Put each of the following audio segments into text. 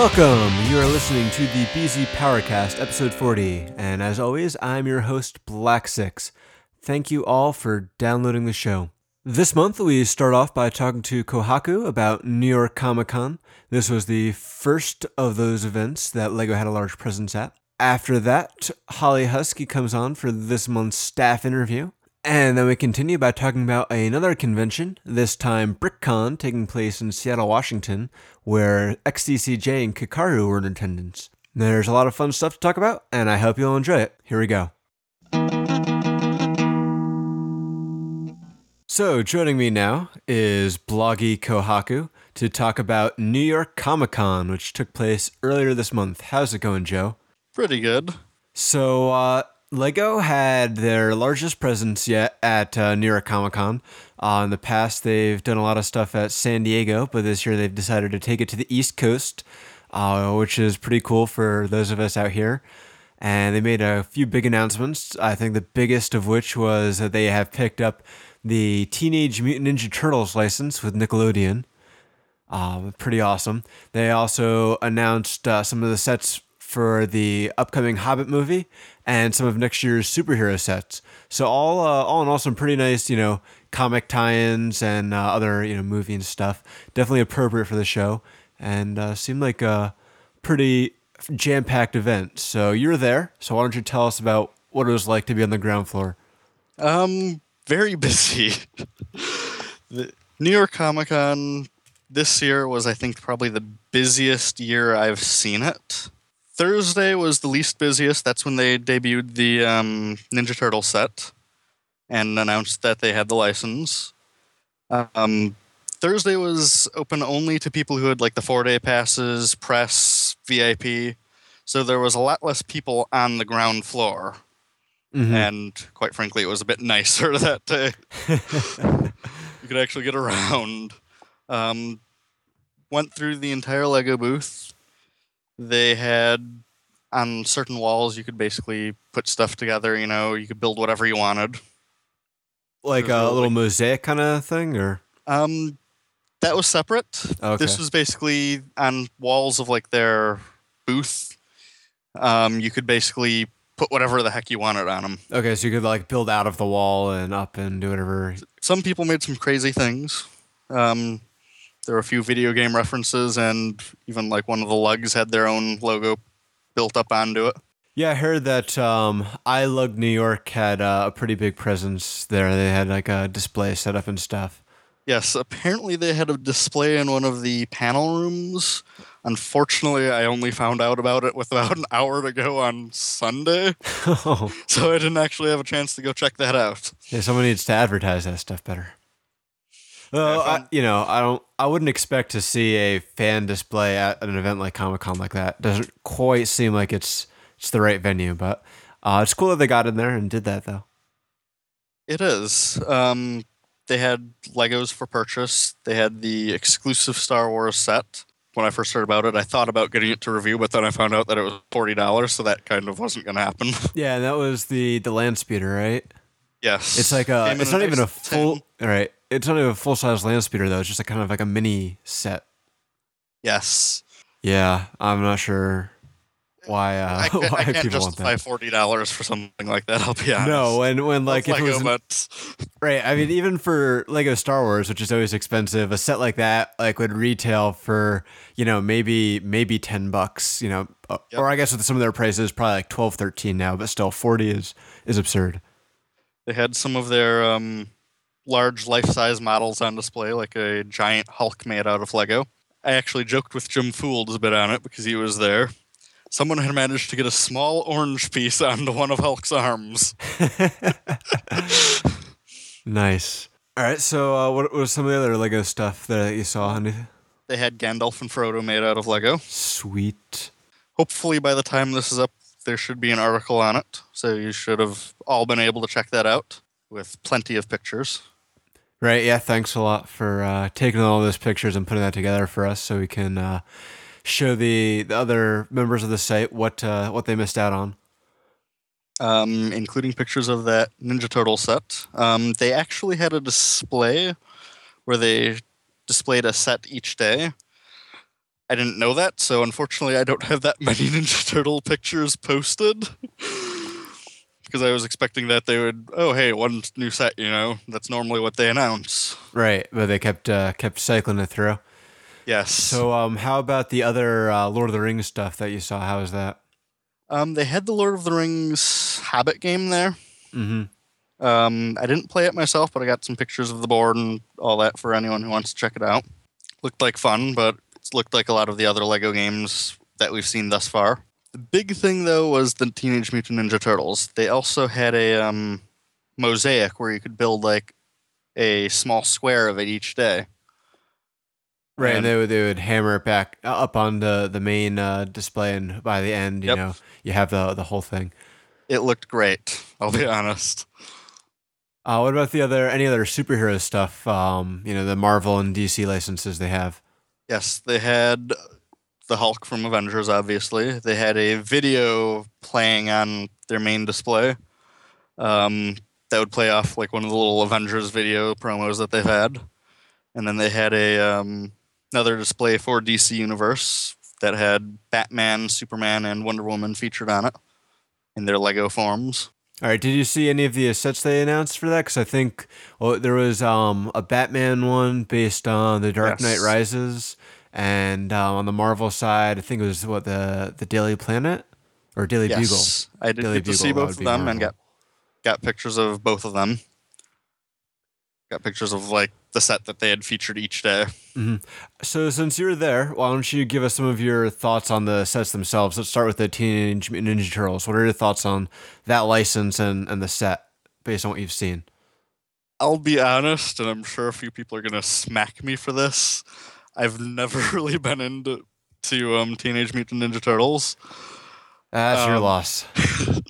Welcome! You are listening to the BZ Powercast, episode 40, and as always, I'm your host, Black Six. Thank you all for downloading the show. This month, we start off by talking to Kohaku about New York Comic Con. This was the first of those events that LEGO had a large presence at. After that, Holly Husky comes on for this month's staff interview. And then we continue by talking about another convention, this time BrickCon, taking place in Seattle, Washington, where XDCJ and Kikaru were in attendance. There's a lot of fun stuff to talk about, and I hope you'll enjoy it. Here we go. So, joining me now is Bloggy Kohaku to talk about New York Comic Con, which took place earlier this month. How's it going, Joe? Pretty good. So, uh, Lego had their largest presence yet at uh, New York Comic Con. Uh, in the past, they've done a lot of stuff at San Diego, but this year they've decided to take it to the East Coast, uh, which is pretty cool for those of us out here. And they made a few big announcements. I think the biggest of which was that they have picked up the Teenage Mutant Ninja Turtles license with Nickelodeon. Um, pretty awesome. They also announced uh, some of the sets for the upcoming Hobbit movie and some of next year's superhero sets. So all, uh, all in all, some pretty nice, you know, comic tie-ins and uh, other, you know, movie and stuff. Definitely appropriate for the show, and uh, seemed like a pretty jam-packed event. So you're there. So why don't you tell us about what it was like to be on the ground floor? Um, very busy. the New York Comic Con this year was, I think, probably the busiest year I've seen it. Thursday was the least busiest. That's when they debuted the um, Ninja Turtle set and announced that they had the license. Um, Thursday was open only to people who had like the four day passes, press, VIP. So there was a lot less people on the ground floor. Mhm. And quite frankly, it was a bit nicer that day. you could actually get around. Um, went through the entire Lego booth. They had on certain walls you could basically put stuff together. You know, you could build whatever you wanted. Like a little like- mosaic kind of thing, or Um, that was separate. okay. This was basically on walls of like their booth. Um, you could basically put whatever the heck you wanted on them. okay, so you could like build out of the wall and up and do whatever. some people made some crazy things. Um, there were a few video game references, and even like one of the lugs had their own logo built up onto it. Yeah, I heard that um, I Lug New York had uh, a pretty big presence there. They had like a display set up and stuff. Yes, apparently they had a display in one of the panel rooms. Unfortunately, I only found out about it with about an hour to go on Sunday, oh, so I didn't actually have a chance to go check that out. yeah, someone needs to advertise that stuff better. Well, I, you know, I don't. I wouldn't expect to see a fan display at an event like Comic Con like that. Doesn't quite seem like it's it's the right venue, but uh, it's cool that they got in there and did that though. It is. Um, they had Legos for purchase. They had the exclusive Star Wars set. When I first heard about it, I thought about getting it to review, but then I found out that it was forty dollars, so that kind of wasn't going to happen. Yeah, and that was the the land speeder, right? yes, It's like a. Came It's not even a full. All right, it's not even a full size land speeder though. It's just a kind of like a mini set. Yes, Yeah, I'm not sure why uh, I, can't- why I can't people justify forty dollars for something like that. I'll be honest. No, and when like if it was an- right, I mean even for Lego Star Wars, which is always expensive, a set like that like would retail for you know maybe maybe ten bucks, you know, uh, Yep. or I guess with some of their prices probably like 12, 13 now, but still forty is is absurd. they had some of their um, large life-size models on display, like a giant Hulk made out of Lego. I actually joked with Jim Fooled a bit on it because he was there. Someone had managed to get a small orange piece onto one of Hulk's arms. Nice. All right, so uh, what was some of the other Lego stuff that you saw? They had Gandalf and Frodo made out of Lego. Sweet. Hopefully, by the time this is up, there should be an article on it. So you should have all been able to check that out with plenty of pictures. Right. Yeah. Thanks a lot for uh, taking all those pictures and putting that together for us, so we can uh, show the, the other members of the site what uh, what they missed out on. um, including pictures of that Ninja Turtle set. Um, they actually had a display where they displayed a set each day. I didn't know that, so unfortunately, I don't have that many Ninja Turtle pictures posted. because I was expecting that they would, oh hey, one new set, you know, that's normally what they announce. Right, but they kept uh, kept cycling it through. Yes. So, um, how about the other uh, Lord of the Rings stuff that you saw? How was that? Um, they had the Lord of the Rings Hobbit game there. Mm-hmm. Um, I didn't play it myself, but I got some pictures of the board and all that for anyone who wants to check it out. Looked like fun, but it looked like a lot of the other Lego games that we've seen thus far. The big thing though was the Teenage Mutant Ninja Turtles. They also had a um, mosaic where you could build like a small square of it each day. Right, and, And- they would they would hammer it back up on the the main uh, display, and by the end, you Yep. know, you have the the whole thing. It looked great. I'll be honest. Uh, what about the other any other superhero stuff? Um, you know, the Marvel and DC licenses they have. Yes, they had the Hulk from Avengers, obviously. They had a video playing on their main display um, that would play off like one of the little Avengers video promos that they've had. And then they had a um, another display for DC Universe that had Batman, Superman, and Wonder Woman featured on it in their Lego forms. All right, did you see any of the sets they announced for that? Because I think well, there was um, a Batman one based on the Dark Knight Rises, and um, on the Marvel side, I think it was what the the Daily Planet or Daily Bugle. Yes, I did Daily get to see both of them and got got pictures of both of them. Got pictures of like the set that they had featured each day. So since you're there, why don't you give us some of your thoughts on the sets themselves? Let's start with the Teenage Mutant Ninja Turtles. What are your thoughts on that license and, and the set based on what you've seen? I'll be honest, and I'm sure a few people are gonna smack me for this. I've never really been into to um, Teenage Mutant Ninja Turtles, That's your Um, loss.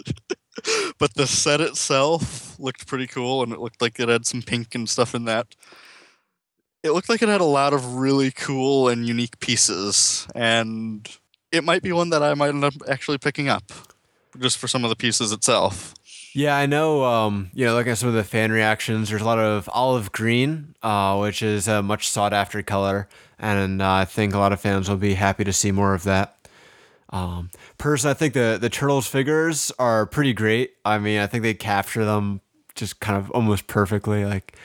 but the set itself looked pretty cool, and it looked like it had some pink and stuff in that. It looked like it had a lot of really cool and unique pieces, and it might be one that I might end up actually picking up, just for some of the pieces itself. Yeah, I know. Um, you know, looking at some of the fan reactions, there's a lot of olive green, uh, which is a much sought after color, and uh, I think a lot of fans will be happy to see more of that. Um, personally, I think the the turtles figures are pretty great. I mean, I think they capture them just kind of almost perfectly, like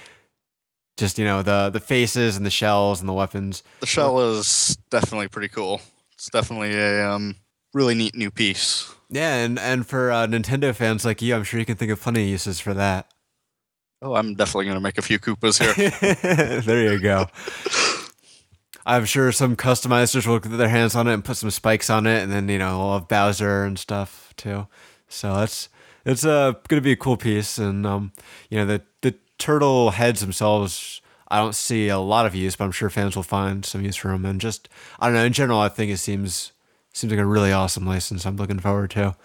just you know the the faces and the shells and the weapons. The shell is definitely pretty cool. It's definitely a um, really neat new piece. Yeah, and and for uh, Nintendo fans like you, I'm sure you can think of plenty of uses for that. Oh, I'm definitely going to make a few Koopas here. there you go. I'm sure some customizers will get their hands on it and put some spikes on it, and then you know we'll have Bowser and stuff too. So that's it's uh, gonna be a cool piece, and um, you know the turtle heads themselves. I don't see a lot of use, but I'm sure fans will find some use for them. And just I don't know. In general, I think it seems seems like a really awesome license. I'm looking forward to.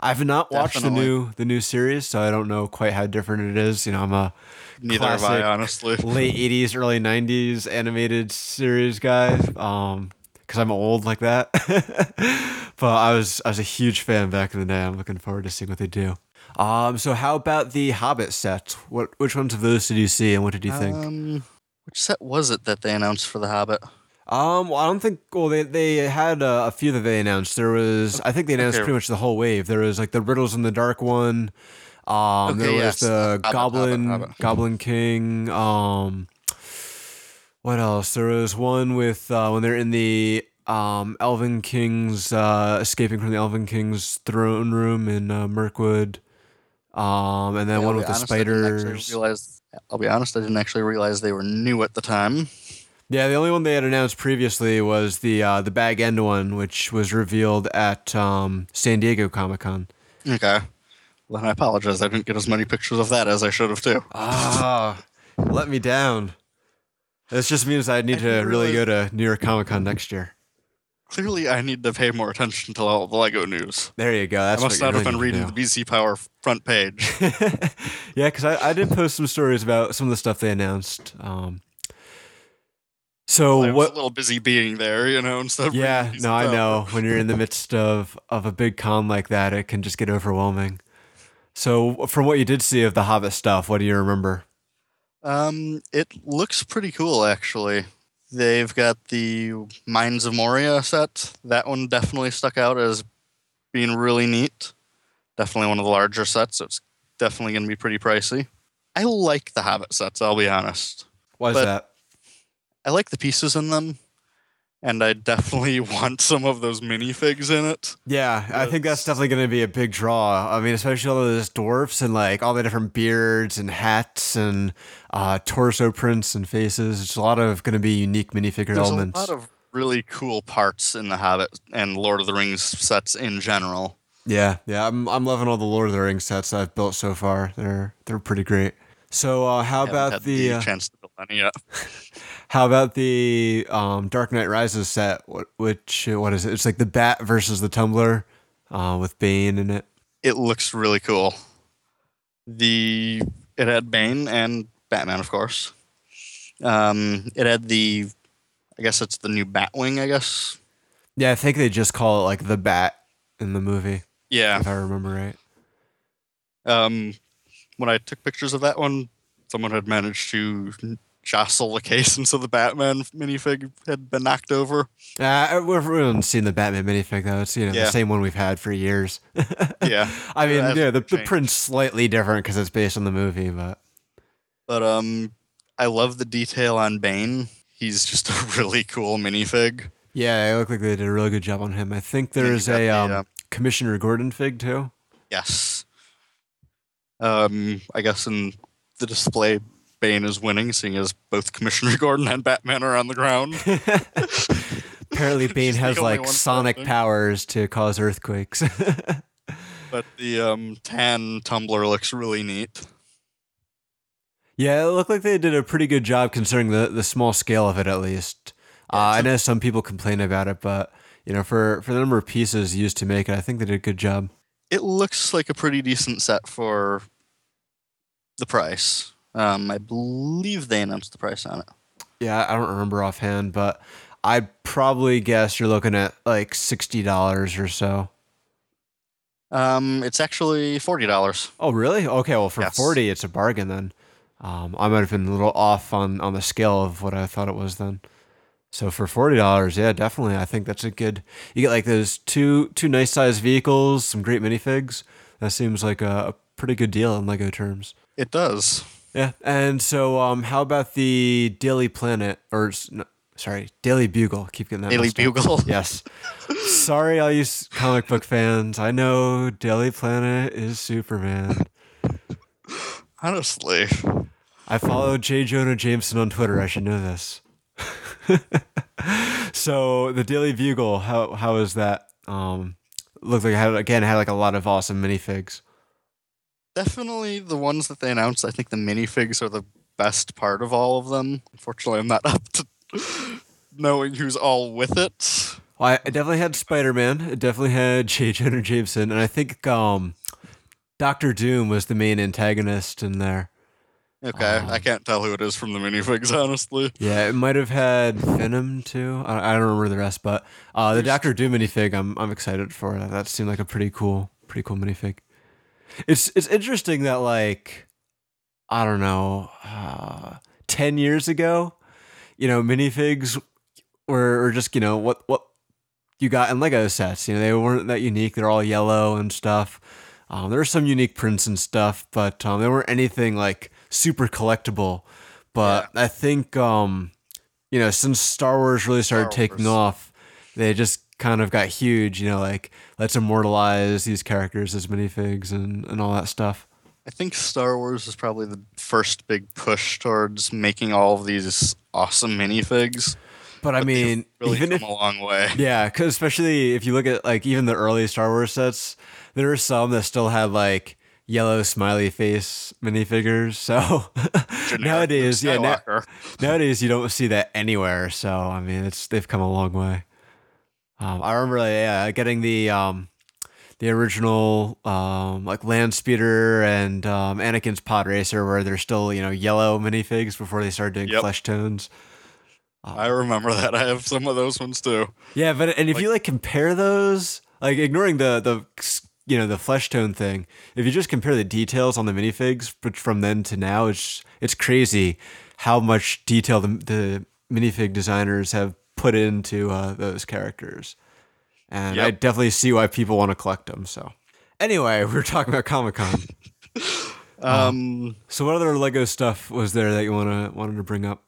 I've not watched the new the new series, so I don't know quite how different it is. You know, I'm a Neither have. I, honestly. late 80s early 90s animated series guy um because i'm old like that but i was i was a huge fan back in the day i'm looking forward to seeing what they do um so how about the hobbit set? what which ones of those did you see and what did you think Um, which set was it that they announced for The Hobbit? um well i don't think well they they had uh, a few that they announced there was i think they announced Okay. pretty much the whole wave there was like the riddles in the dark one um there was yes, the Hobbit, Hobbit, goblin Hobbit. goblin king um what else there was one with uh when they're in the um elven king's uh escaping from the elven king's throne room in uh, mirkwood um and then Yeah, one with the honest, spiders realize- I'll be honest, I didn't actually realize they were new at the time. Yeah, the only one they had announced previously was the uh, the bag end one, which was revealed at um, San Diego Comic Con. Okay. Well, then I apologize. I didn't get as many pictures of that as I should have, too. Ah, let me down. This just means I need I to really go to New York Comic Con next year. Clearly, I need to pay more attention to all the Lego news. There you go. That's I must not you have been reading the BZ Power front page. yeah, because I, I did post some stories about some of the stuff they announced. Um, so I was what? a little busy being there, you know, instead of Yeah, no, I know. When you're in the midst of of a big con like that, it can just get overwhelming. So, from what you did see of the Hobbit stuff, what do you remember? Um, it looks pretty cool, actually. They've got the Mines of Moria set. That one definitely stuck out as being really neat. Definitely one of the larger sets, so it's definitely going to be pretty pricey. I like the Hobbit sets, I'll be honest. Why is But- that? I like the pieces in them, and I definitely want some of those minifigs in it. Yeah, I think that's definitely going to be a big draw. I mean, especially all of those dwarfs and like all the different beards and hats and uh, torso prints and faces. It's a lot of going to be unique minifigure There's elements. a lot of really cool parts in the Hobbit and Lord of the Rings sets in general. Yeah, yeah, I'm I'm loving all the Lord of the Rings sets I've built so far. They're they're pretty great. So uh, how about had the uh, chance to any how about the um, Dark Knight Rises set? Which what is it? It's like the Bat versus the Tumbler uh, with Bane in it. It looks really cool. The it had Bane and Batman, of course. Um, it had the, I guess it's the new Batwing. I guess. Yeah, I think they just call it like the Bat in the movie, Yeah. if I remember right. Um, when I took pictures of that one, someone had managed to jostle the case, and so the Batman minifig had been knocked over. Uh, we've we haven't seen the Batman minifig though. It's you know Yeah. the same one we've had for years. Yeah. I mean, That's yeah, the, the print's slightly different because it's based on the movie, but But um, I love the detail on Bane. He's just a really cool minifig. yeah, it looked like they did a really good job on him. I think there is a the, um, uh, Commissioner Gordon fig too. Yes. Um, I guess in the display, Bane is winning, seeing as both Commissioner Gordon and Batman are on the ground. Apparently, Bane has like sonic powers to cause earthquakes. but the um, tan tumbler looks really neat. yeah, it looked like they did a pretty good job considering the, the small scale of it, at least. Uh, I know some people complain about it, but you know, for for the number of pieces used to make it, I think they did a good job. It looks like a pretty decent set for the price. Um, I believe they announced the price on it. Yeah, I don't remember offhand, but I'd probably guess you're looking at like sixty dollars or so. Um, it's actually forty dollars. Oh, really? Okay, well, for Yes. forty, it's a bargain then. Um, I might have been a little off on on the scale of what I thought it was then. So for forty dollars, yeah, definitely, I think that's a good. You get like those two two nice sized vehicles, some great minifigs. That seems like a, a pretty good deal in Lego terms. It does. Yeah, and so um, how about the Daily Planet or no, sorry, Daily Bugle? Keep getting that Daily. Bugle. Yes. Sorry, all you comic book fans. I know Daily Planet is Superman. Honestly, I follow J. Jonah Jameson on Twitter. I should know this. so the Daily Bugle, how how is that? Um, looked like had again had like a lot of awesome minifigs. Definitely the ones that they announced. I think the minifigs are the best part of all of them. Unfortunately, I'm not up to knowing who's all with it. Well, I definitely had Spider Man. It definitely had J. Jonah Jameson, and I think um, Doctor Doom was the main antagonist in there. Okay, Um, I can't tell who it is from the minifigs, honestly. Yeah, it might have had Venom too. I, I don't remember the rest, but uh, the Doctor Doom minifig, I'm I'm excited for. That that seemed like a pretty cool, pretty cool minifig. It's it's interesting that like I don't know, uh, ten years ago, you know, minifigs were, were just you know what what you got in Lego sets. You know, they weren't that unique. They're all yellow and stuff. Um, there were some unique prints and stuff, but um, they weren't anything like super collectible. But I think um, you know, since Star Wars really started Star taking Wars. off, they just kind of got huge. You know, like let's immortalize these characters as minifigs and and all that stuff. I think Star Wars is probably the first big push towards making all of these awesome minifigs. But I But they've mean, really even come if a long way. Yeah, because especially if you look at like even the early Star Wars sets, there were some that still had like yellow smiley face minifigures. So nowadays, yeah, na- nowadays you don't see that anywhere. So I mean, it's they've come a long way. Um, I remember, yeah, getting the um, the original um, like land speeder and um, Anakin's pod racer, where they're still you know yellow minifigs before they started doing Yep. flesh tones. I remember that. I have some of those ones too. Yeah, but and if Like- you like compare those, like ignoring the the you know the flesh tone thing, if you just compare the details on the minifigs but from then to now, it's it's crazy how much detail the the minifig designers have put into uh, those characters, and I definitely see why people want to collect them. So, anyway, we were talking about Comic Con. Um, so, what other Lego stuff was there that you wanna wanted to bring up?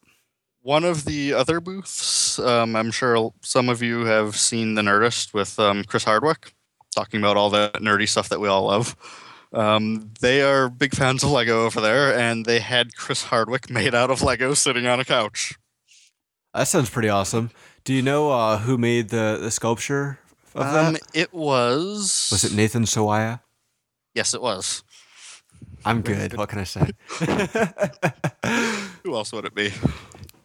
one of the other booths, um, I'm sure some of you have seen the Nerdist with um, Chris Hardwick talking about all that nerdy stuff that we all love. Um, they are big fans of Lego over there, and they had Chris Hardwick made out of Lego sitting on a couch. That sounds pretty awesome. Do you know uh, who made the, the sculpture of them? Um, that? it was. Was it Nathan Sawaya? Yes, it was. I'm good. What can I say? Who else would it be?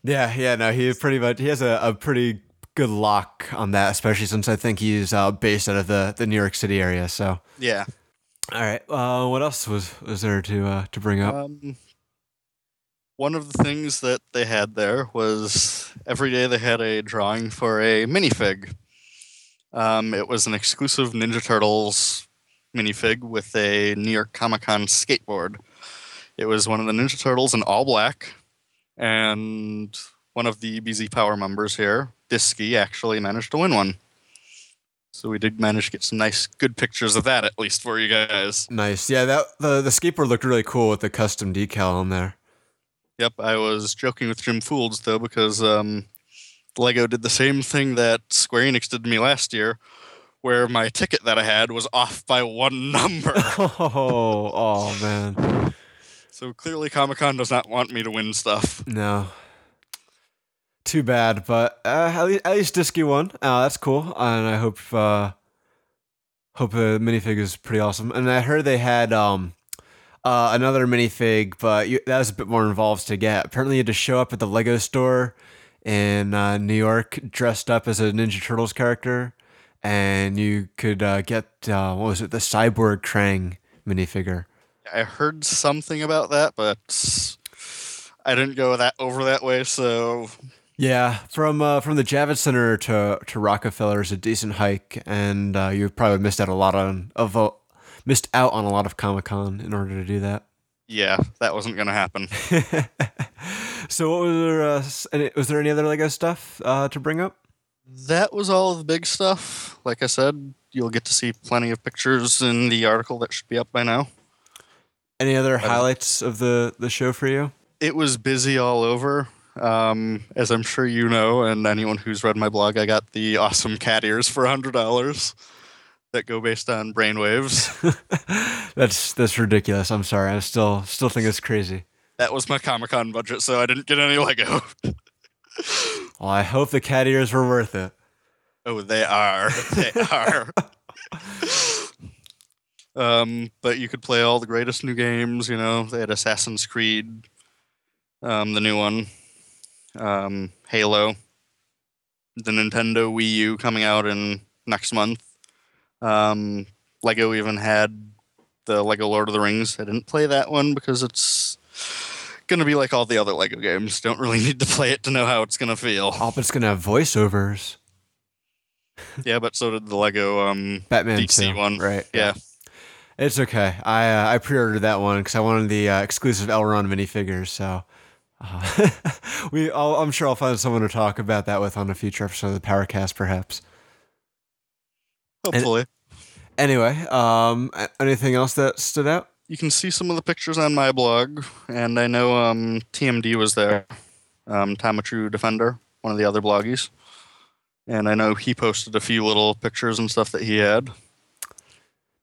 yeah, yeah. No, he pretty much he has a, a pretty good lock on that, especially since I think he's uh, based out of the, the New York City area. So, Yeah. all right. Uh, what else was was there to uh, to bring up? Um, one of the things that they had there was every day they had a drawing for a minifig. Um, it was an exclusive Ninja Turtles minifig with a New York Comic Con skateboard. It was one of the Ninja Turtles in all black, and one of the BZ Power members here, Disky, actually managed to win one. So we did manage to get some nice, good pictures of that at least for you guys. Nice. Yeah, that the the skateboard looked really cool with the custom decal on there. Yep, I was joking with Jim Fools though because um, Lego did the same thing that Square Enix did to me last year, where my ticket that I had was off by one number. Oh, oh man. so clearly, Comic Con does not want me to win stuff. No. Too bad, but uh, at least at least Disky won. Uh, that's cool, and I hope uh, hope the minifig is pretty awesome. And I heard they had um uh, another minifig, but you, that was a bit more involved to get. Apparently, you had to show up at the Lego store in uh, New York dressed up as a Ninja Turtles character, and you could uh, get uh, what was it, the Cyborg Krang minifigure. I heard something about that, but I didn't go that over that way. So Yeah, from uh, from the Javits Center to to Rockefeller is a decent hike, and uh, you probably missed out a lot on of uh, missed out on a lot of Comic Con in order to do that. yeah, that wasn't gonna happen. so, what was there? Uh, was there any other Lego stuff uh, to bring up? That was all the big stuff. Like I said, you'll get to see plenty of pictures in the article that should be up by now. Any other highlights of the the show for you? it was busy all over. Um, as I'm sure you know, and anyone who's read my blog, I got the awesome cat ears for a hundred dollars that go based on brainwaves. that's that's ridiculous. I'm sorry. I still still think it's crazy. that was my Comic Con budget, so I didn't get any Lego. Well, I hope the cat ears were worth it. oh, they are. They are. um, but you could play all the greatest new games. You know, they had Assassin's Creed, um, the new one, um, Halo, the Nintendo Wii U coming out in next month. Um, Lego even had the Lego Lord of the Rings. I didn't play that one because it's going to be like all the other Lego games. Don't really need to play it to know how it's going to feel. Oh, but it's gonna have voiceovers. Yeah, but so did the Lego um, Batman DC too, one. right? Yeah. It's okay. I uh, I pre-ordered that one because I wanted the uh, exclusive Elrond minifigures. So uh, we, I'll, I'm sure I'll find someone to talk about that with on a future episode of the Powercast, perhaps. Hopefully. Anyway, um, anything else that stood out? you can see some of the pictures on my blog, and I know um, TMD was there, um, Tom a True Defender, one of the other bloggies, and I know he posted a few little pictures and stuff that he had.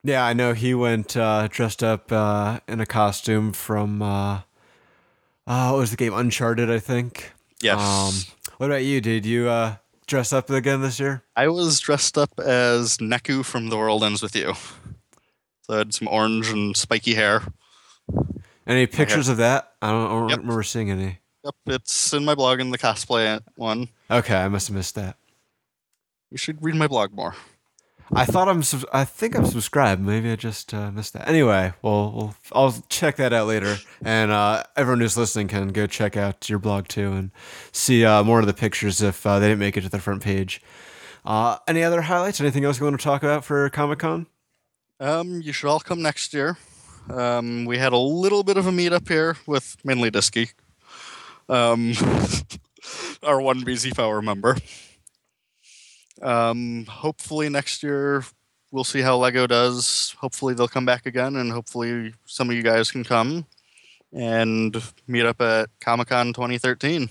Yeah, I know he went uh, dressed up uh, in a costume from uh, uh, what was the game Uncharted, I think. Yes, Um, what about you? Did you uh, dress up again this year? I was dressed up as Neku from The World Ends with You. So I had some orange and spiky hair. Any pictures of that? I don't, I don't Yep. remember seeing any. Yep, it's in my blog in the cosplay one. Okay, I must have missed that. You should read my blog more. I thought I'm. I think I'm subscribed. Maybe I just uh, missed that. Anyway, well, we'll I'll check that out later, and uh, everyone who's listening can go check out your blog too and see uh, more of the pictures if uh, they didn't make it to the front page. Uh, any other highlights? Anything else you want to talk about for Comic Con? Um, you should all come next year. Um, we had a little bit of a meetup here with mainly Disky. Um, our one BZ Power member. Um, hopefully next year we'll see how Lego does. Hopefully they'll come back again, and hopefully some of you guys can come and meet up at Comic Con 2013.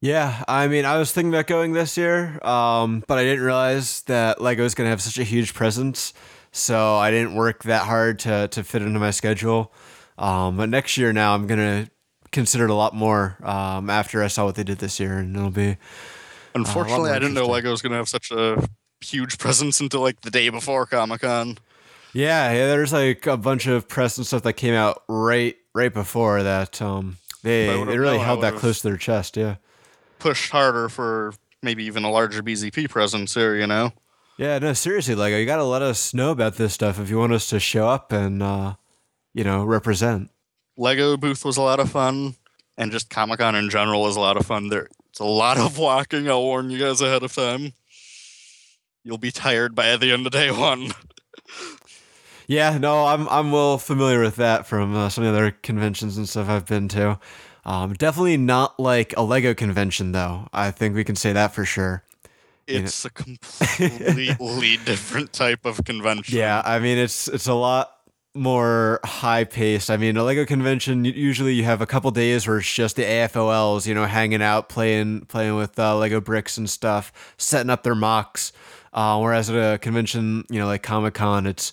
Yeah, I mean, I was thinking about going this year, um, but I didn't realize that Lego's going to have such a huge presence, so I didn't work that hard to to fit into my schedule. Um, but next year, now I'm going to consider it a lot more um, after I saw what they did this year, and it'll be. Unfortunately, more I didn't know. Lego was going to have such a huge presence until like the day before Comic Con. Yeah, yeah. There's like a bunch of press and stuff that came out right right before that. Um, they they really held that close to their chest. Yeah. Pushed harder for maybe even a larger BZP presence here, you know? Yeah, no, seriously, Lego, you got to let us know about this stuff if you want us to show up and, uh, you know, represent. Lego booth was a lot of fun, and just Comic Con in general was a lot of fun. There, it's a lot of walking. I'll warn you guys ahead of time. You'll be tired by the end of day one. Yeah, no, I'm I'm well familiar with that from uh, some of the other conventions and stuff I've been to. Um, definitely not like a Lego convention, though. I think we can say that for sure. You know- It's a completely different type of convention. Yeah, I mean it's it's a lot more high paced. I mean, a Lego convention usually you have a couple days where it's just the AFOLs, you know, hanging out, playing playing with uh, Lego bricks and stuff, setting up their MOCs. Uh, whereas at a convention, you know, like Comic Con, it's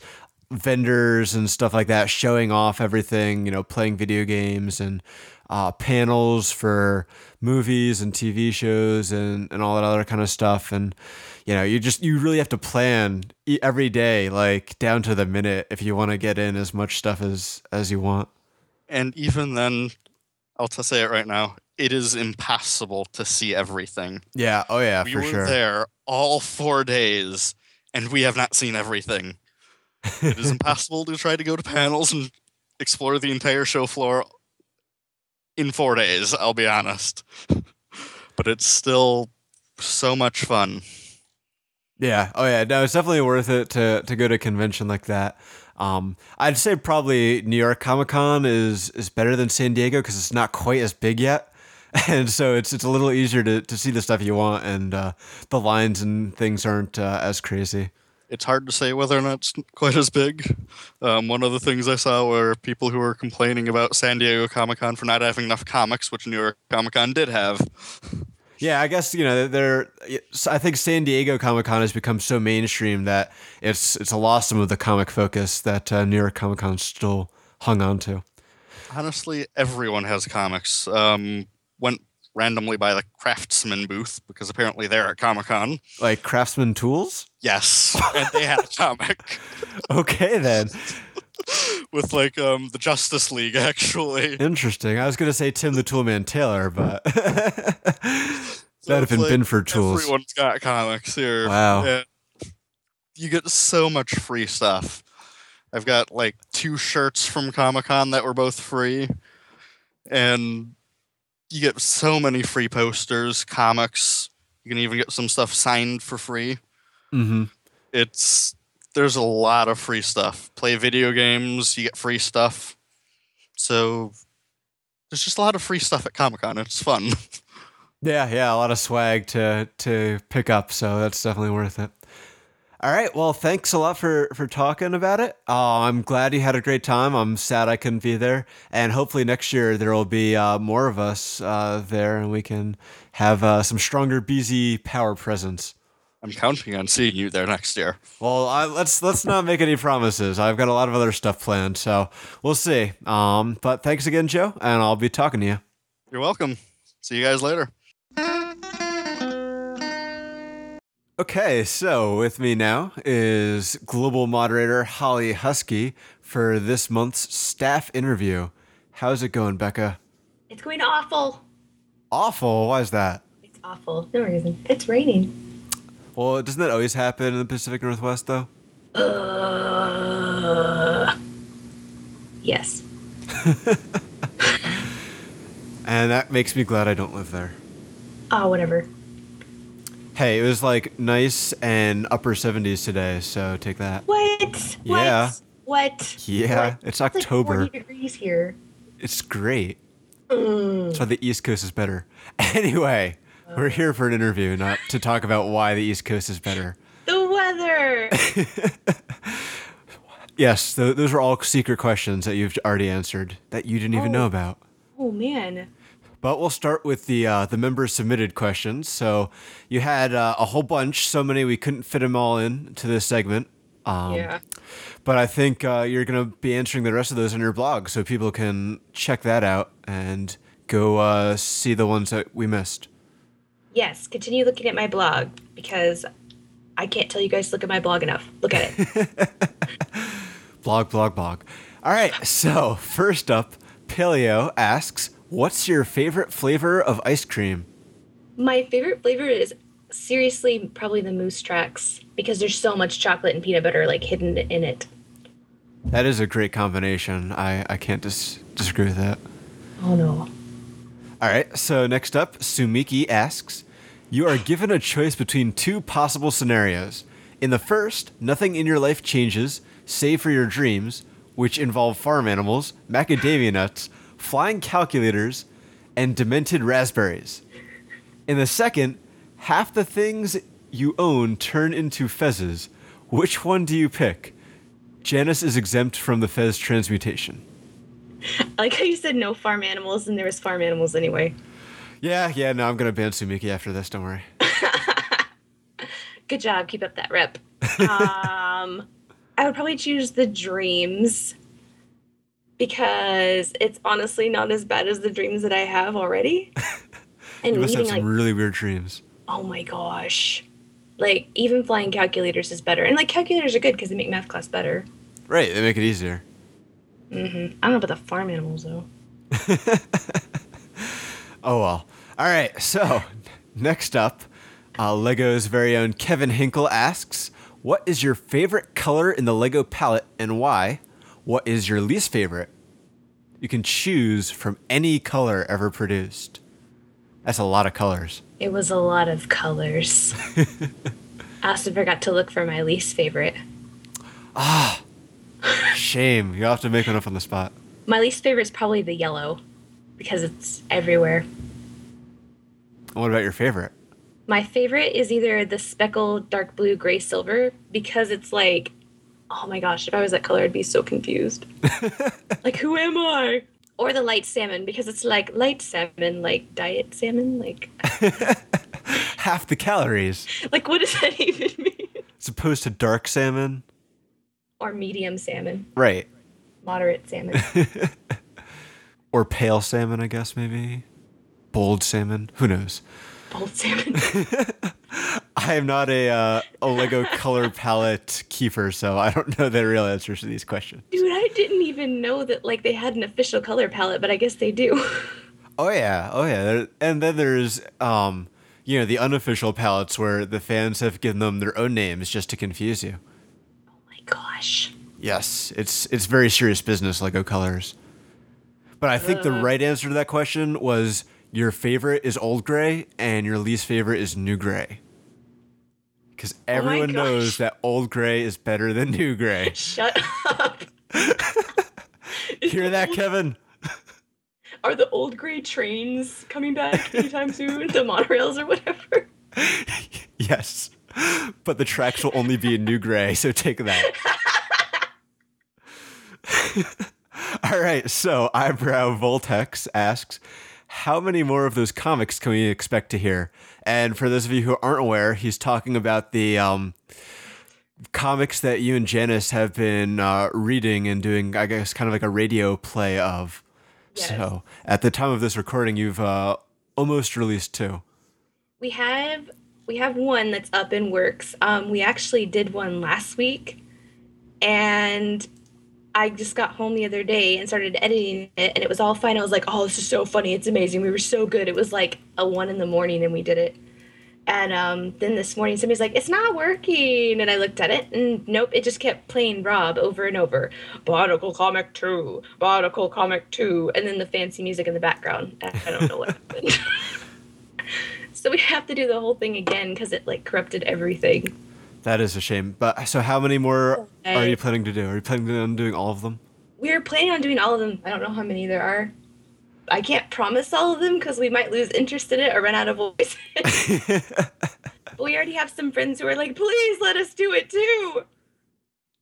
vendors and stuff like that showing off everything, you know, playing video games and uh, panels for movies and TV shows and, and all that other kind of stuff. And, you know, you just, you really have to plan every day, like down to the minute if you want to get in as much stuff as, as you want. And even then, I'll just say it right now, it is impossible to see everything. Yeah. Oh yeah, we for were sure. there all four days, and we have not seen everything. it is impossible to try to go to panels and explore the entire show floor in four days, I'll be honest. but it's still so much fun. Yeah. Oh yeah. No, it's definitely worth it to to go to a convention like that. Um, I'd say probably New York Comic Con is is better than San Diego because it's not quite as big yet, and so it's it's a little easier to, to see the stuff you want, and uh, the lines and things aren't uh, as crazy. It's hard to say whether or not it's quite as big. Um, one of the things I saw were people who were complaining about San Diego Comic Con for not having enough comics, which New York Comic Con did have. Yeah, I guess you know they're. I think San Diego Comic Con has become so mainstream that it's it's lost some of the comic focus that uh, New York Comic Con still hung on to. Honestly, everyone has comics. Um, went randomly by the Craftsman booth because apparently they're at Comic Con. Like Craftsman Tools. Yes, and they had a comic Okay, then. with like um, the Justice League actually. Interesting. I was gonna say Tim the Toolman Taylor, but So that'd have been like Binford Tools. Everyone's got comics here. Wow. And you get so much free stuff. I've got like two shirts from Comic Con that were both free. And you get so many free posters, comics. You can even get some stuff signed for free. Mm-hmm. It's there's a lot of free stuff. Play video games, you get free stuff. So there's just a lot of free stuff at Comic Con. It's fun. Yeah, yeah, a lot of swag to to pick up, so that's definitely worth it. All right, well, thanks a lot for for talking about it. Uh, I'm glad you had a great time. I'm sad I couldn't be there, and hopefully next year there will be uh, more of us uh, there, and we can have uh, some stronger BZ power presence. I'm counting on seeing you there next year. Well, I, let's let's not make any promises. I've got a lot of other stuff planned, so we'll see. Um, but thanks again, Joe, and I'll be talking to you. You're welcome. See you guys later. Okay, so with me now is global moderator Holly Husky for this month's staff interview. How's it going, Becca? It's going awful. Awful. Why is that? It's awful. No reason. It's raining. Well, doesn't that always happen in the Pacific Northwest, though? Uh, yes. And that makes me glad I don't live there. Oh, whatever. Hey, it was like nice and upper 70s today, so take that. What? Yeah. What? What? Yeah, What? it's like October. 40 degrees here. It's great. That's why the East Coast is better. Anyway, we're here for an interview, not to talk about why the East Coast is better. The weather. Yes, th- those are all secret questions that you've already answered that you didn't even know Oh. about. oh man. But we'll start with the uh, the member submitted questions. So you had uh, a whole bunch, so many we couldn't fit them all in to this segment. Um, yeah. But I think uh, you're going to be answering the rest of those on your blog, so people can check that out and go uh, see the ones that we missed. Yes. Continue looking at my blog because I can't tell you guys to look at my blog enough. Look at it. Blog, blog, blog. All right. So first up, Paleo asks, "What's your favorite flavor of ice cream?" my favorite flavor is seriously probably the moose tracks because there's so much chocolate and peanut butter like hidden in it. That is a great combination. I, I can't dis- disagree with that. Oh no. All right, so next up, Sumiki asks You are given a choice between two possible scenarios. In the first, nothing in your life changes, save for your dreams, which involve farm animals, macadamia nuts, flying calculators, and demented raspberries. In the second, half the things you own turn into fezzes. Which one do you pick? Janice is exempt from the fez transmutation. I like how you said no farm animals and there was farm animals anyway. Yeah, yeah, no, I'm gonna ban Sumiki after this, don't worry. Good job. Keep up that rep. um, I would probably choose the dreams because it's honestly not as bad as the dreams that I have already. And You must have some like, really weird dreams. oh my gosh, like even flying calculators is better. And like calculators are good because they make math class better. Right, they make it easier. I don't know about the farm animals though. Oh well. All right, so next up, uh, Lego's very own Kevin Hinkle asks, "What is your favorite color in the Lego palette and why? What is your least favorite? You can choose from any color ever produced. That's a lot of colors. It was a lot of colors. I also forgot to look for my least favorite. Shame. You have to make one up on the spot. My least favorite is probably the yellow because it's everywhere. What about your favorite? My favorite is either the speckled dark blue, gray, silver because it's like, oh my gosh, if I was that color, I'd be so confused. like, who am I? Or the light salmon because it's like light salmon, like diet salmon, like Half the calories, like what does that even mean? as opposed to dark salmon. Or medium salmon, Right. moderate salmon. Or pale salmon, I guess, maybe. Bold salmon. Who knows? Bold salmon. I am not a uh, a Lego color palette keeper, so I don't know the real answers to these questions. Dude, I didn't even know that like they had an official color palette, but I guess they do. Oh yeah, oh yeah, and then there's um, you know, the unofficial palettes where the fans have given them their own names just to confuse you. Oh gosh. Yes, it's it's very serious business, Lego colors. But I think the uh. right answer to that question was your favorite is old gray and your least favorite is new gray. Because oh everyone knows that old gray is better than new gray. Shut up. Hear that, Kevin? Are the old gray trains coming back anytime soon? The monorails or whatever? Yes. But the tracks will only be in new gray, so take that. All right, so Eyebrow Voltex asks, how many more of those comics can we expect to hear? And for those of you who aren't aware, he's talking about the um, comics that you and Janice have been uh, reading and doing, I guess, kind of like a radio play of. Yes. So at the time of this recording, you've uh, almost released two. We have we have one that's up in works. Um, we actually did one last week, and I just got home the other day and started editing it, and it was all fine. I was like, "Oh, this is so funny! It's amazing! We were so good!" It was like a one in the morning, and we did it. And um, then this morning, somebody's like, "It's not working," and I looked at it, and nope, it just kept playing Rob over and over. Barnacle Comic Two, Barnacle Comic Two, and then the fancy music in the background. I I don't know what happened. so we have to do the whole thing again because it like corrupted everything. That is a shame. But so, how many more are you planning to do? Are you planning on doing all of them? We are planning on doing all of them. I don't know how many there are. I can't promise all of them because we might lose interest in it or run out of voice. but we already have some friends who are like, please let us do it too.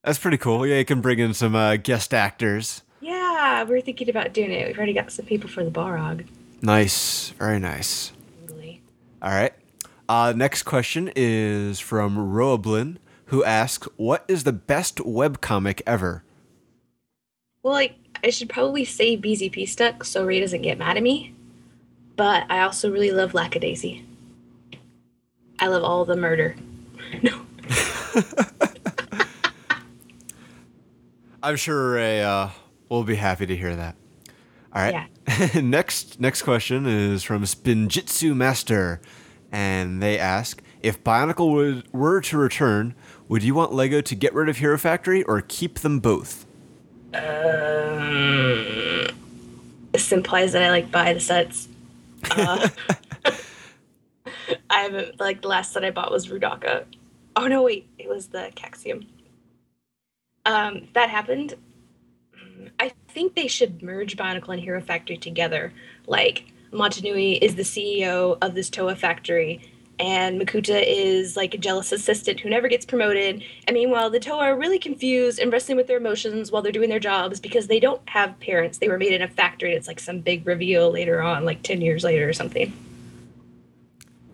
That's pretty cool. Yeah, you can bring in some uh, guest actors. Yeah, we're thinking about doing it. We've already got some people for the Balrog. Nice. Very nice. All right. Uh, next question is from Roablin, who asks, "What is the best webcomic ever?" Well, like, I should probably say BZP stuck so Ray doesn't get mad at me. But I also really love Lackadaisy. I love all the murder. No. I'm sure Ray uh, will be happy to hear that. All right. next next question is from Spinjitzu Master, and they ask if Bionicle would, were to return, would you want Lego to get rid of Hero Factory or keep them both? Um, this implies that I like buy the sets. Uh, I haven't like the last set I bought was Roodaka. Oh no, wait, it was the Kaxium. Um, that happened. I think they should merge Bionicle and Hero Factory together. Like Mata Nui is the CEO of this Toa factory, and Makuta is like a jealous assistant who never gets promoted. And meanwhile, the Toa are really confused and wrestling with their emotions while they're doing their jobs because they don't have parents. They were made in a factory. It's like some big reveal later on, like 10 years later or something.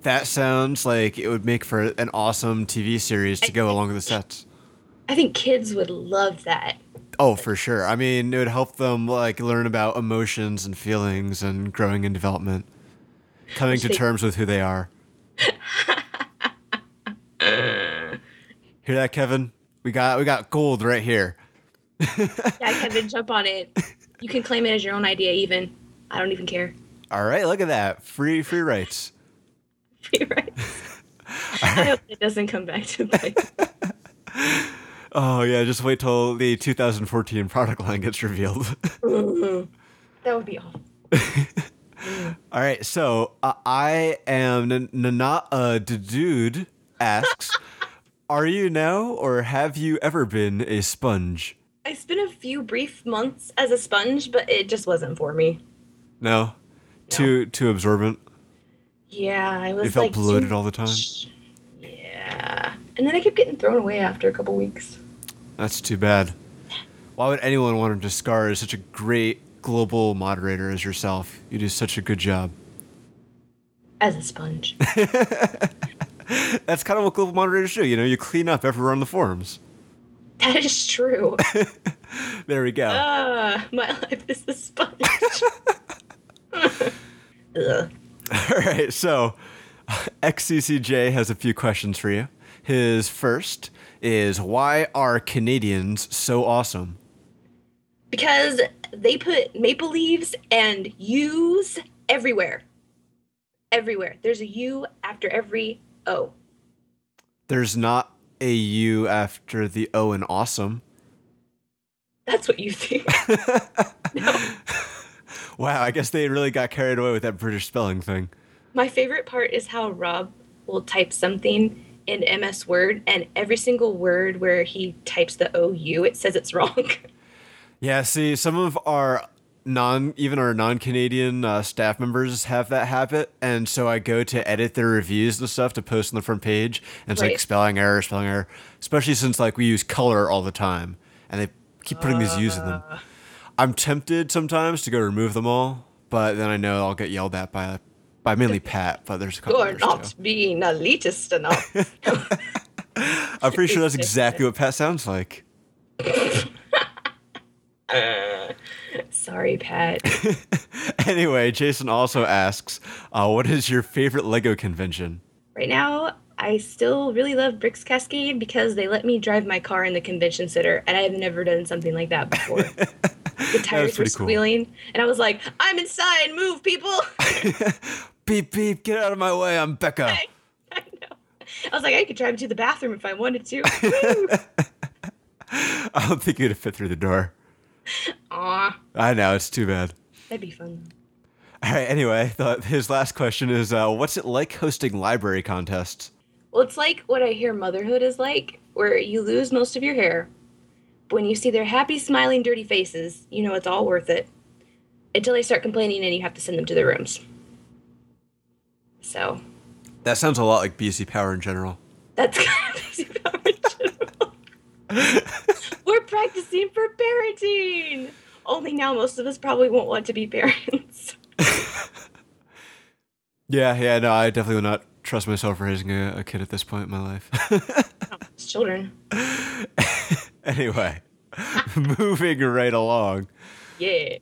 That sounds like it would make for an awesome TV series to go along with the sets. I think kids would love that. Oh, for sure. I mean, it would help them like learn about emotions and feelings and growing in development, coming to terms with who they are. Hear that, Kevin? We got we got gold right here. Yeah, Kevin, jump on it. You can claim it as your own idea, even. I don't even care. All right, look at that. Free free rights. free rights. right. I hope it doesn't come back to bite. Oh yeah, just wait till the 2014 product line gets revealed. That would be awful. All right, so uh, I am Nana uh, Dude asks, "Are you now or have you ever been a sponge?" I spent a few brief months as a sponge, but it just wasn't for me. No, too too absorbent. Yeah, I was You felt like bloated all the time. Yeah, and then I kept getting thrown away after a couple weeks. That's too bad. Why would anyone want to discard such a great global moderator as yourself? You do such a good job. As a sponge. That's kind of what global moderators do. You know, you clean up everywhere on the forums. that is true. There we go. Ah, my life is a sponge. Ugh. All right, so XCCJ has a few questions for you. His first is why are Canadians so awesome? Because they put maple leaves and U's everywhere. Everywhere. There's a U after every O. There's not a U after the O in awesome. That's what you think. no. Wow, I guess they really got carried away with that British spelling thing. My favorite part is how Rob will type something in MS Word, and every single word where he types the OU, it says it's wrong. Yeah, see, some of our non, even our non-Canadian uh, staff members have that habit, and so I go to edit their reviews and stuff to post on the front page, and it's like spelling error, spelling error. Especially since like we use color all the time, and they keep putting these U's in them. I'm tempted sometimes to go remove them all, but then I know I'll get yelled at by by mainly Pat. But there's a couple You're not too. being elitist enough. I'm pretty sure that's exactly what Pat sounds like. Sorry, Pat. Anyway, Jason also asks, uh, "What is your favorite Lego convention?" Right now, I still really love Bricks Cascade because they let me drive my car in the convention center, and I have never done something like that before. the tires were pretty cool. squealing, and I was like, "I'm inside, move, people!" Beep beep, get out of my way! I'm Becca. I know. I was like, I could drive to the bathroom if I wanted to. I don't think you'd have fit through the door. Aw, I know it's too bad. that'd be fun. All right. Anyway, the, his last question is, uh, "What's it like hosting library contests?" Well, it's like what I hear motherhood is like, where you lose most of your hair. But when you see their happy, smiling, dirty faces, you know it's all worth it. until they start complaining and you have to send them to their rooms. So That sounds a lot like BZ Power in general. that's kind of BZ Power in general. We're practicing for parenting. Only now most of us probably won't want to be parents. Yeah, yeah, no, I definitely would not trust myself raising a, a kid at this point in my life. It's children. anyway, moving right along. Yeah.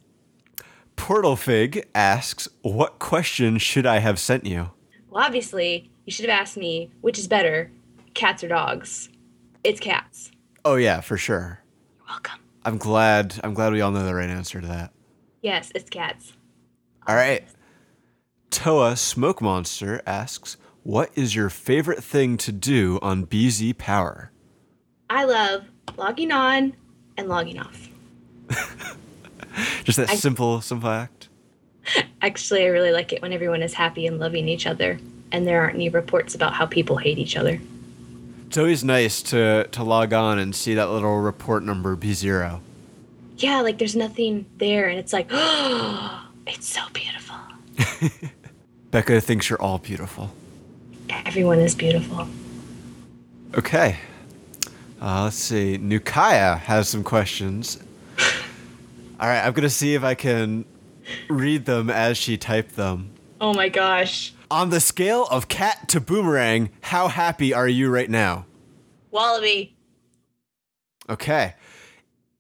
Portal Fig asks, "What question should I have sent you?" Well, obviously, you should have asked me which is better, cats or dogs. It's cats. Oh yeah, for sure. You're welcome. I'm glad. I'm glad we all know the right answer to that. Yes, it's cats. All right. Toa Smoke Monster asks, "What is your favorite thing to do on BZ Power?" I love logging on and logging off. Just that I- simple, simple act. Actually, I really like it when everyone is happy and loving each other, and there aren't any reports about how people hate each other. It's always nice to to log on and see that little report number B zero. Yeah, like there's nothing there, and it's like, oh, it's so beautiful. Becca thinks you're all beautiful. Everyone is beautiful. Okay. Uh, let's see. Nukaya has some questions. All right, I'm gonna see if I can read them as she typed them. Oh my gosh. On the scale of cat to boomerang, how happy are you right now? Wallaby. Okay.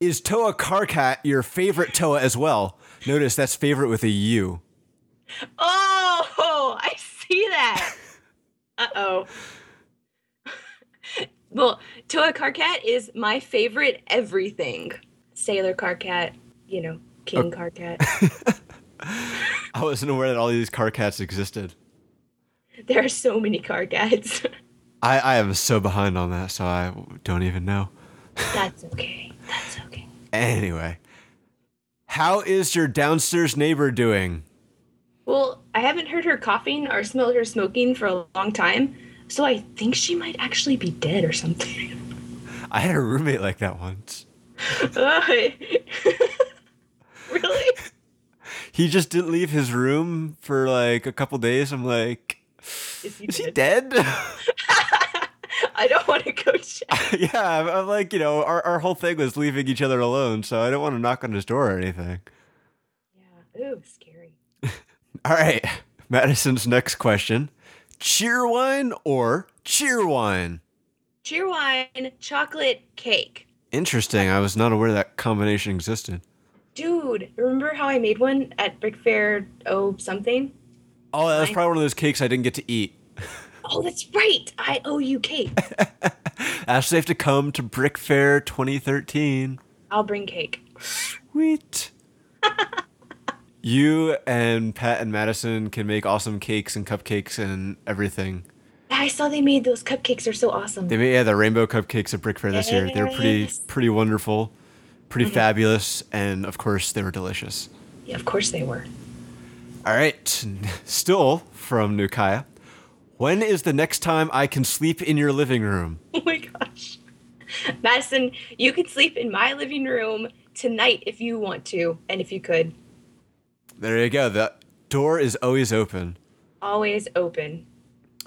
Is Toa Carcat your favorite Toa as well? Notice that's favorite with a U. Oh, I see that. Uh oh. well, Toa Carcat is my favorite everything. Sailor Carcat, you know, King Carcat. I wasn't aware that all these Carcats existed. there are so many Carcats. I, I am so behind on that, so I don't even know. That's okay. That's okay. Anyway, how is your downstairs neighbor doing? Well, I haven't heard her coughing or smelled her smoking for a long time, so I think she might actually be dead or something. I had a roommate like that once. Really? He just didn't leave his room for like a couple days. I'm like, Is he is he dead? dead? I don't want to go check. yeah, I'm, I'm like, you know, our, our whole thing was leaving each other alone, so I don't want to knock on his door or anything. Yeah. Ooh, scary. All right, Madison's next question Cheerwine or cheer wine? Cheerwine chocolate cake. Interesting. I was not aware that combination existed. Dude, remember how I made one at Brick Fair oh something? Oh, that was probably one of those cakes I didn't get to eat. Oh, that's right. I owe you cake. Actually, have to come to Brick Fair 2013. I'll bring cake. Sweet. you and Pat and Madison can make awesome cakes and cupcakes and everything. I saw they made those cupcakes. They're so awesome. They made yeah, the rainbow cupcakes at Brick Fair this year. They were pretty pretty wonderful, pretty mm-hmm. fabulous, and of course they were delicious. Yeah, of course they were. All right, still from Nukaya. When is the next time I can sleep in your living room? Oh my gosh. Madison, you could sleep in my living room tonight if you want to, and if you could. There you go. The door is always open. Always open.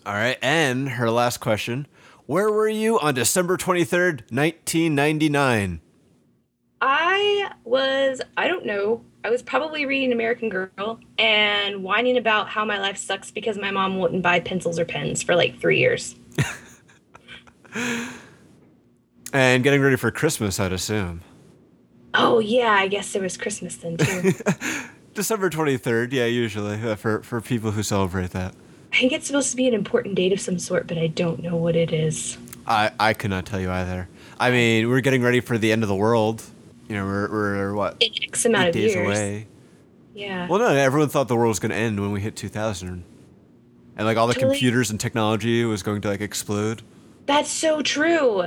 All right, and her last question. Where were you on December 23rd, 1999? I was, I don't know, I was probably reading American Girl and whining about how my life sucks because my mom wouldn't buy pencils or pens for like three years. And getting ready for Christmas, I'd assume. Oh, yeah, I guess there was Christmas then too. December 23rd, yeah, usually, uh, for, for people who celebrate that. I think it's supposed to be an important date of some sort, but I don't know what it is. I, I could not tell you either. I mean, we're getting ready for the end of the world. You know, we're, we're what, In X amount eight of days years. away. Yeah. Well, no, everyone thought the world was going to end when we hit 2000. And like all the Totally. computers and technology was going to like explode. That's so true.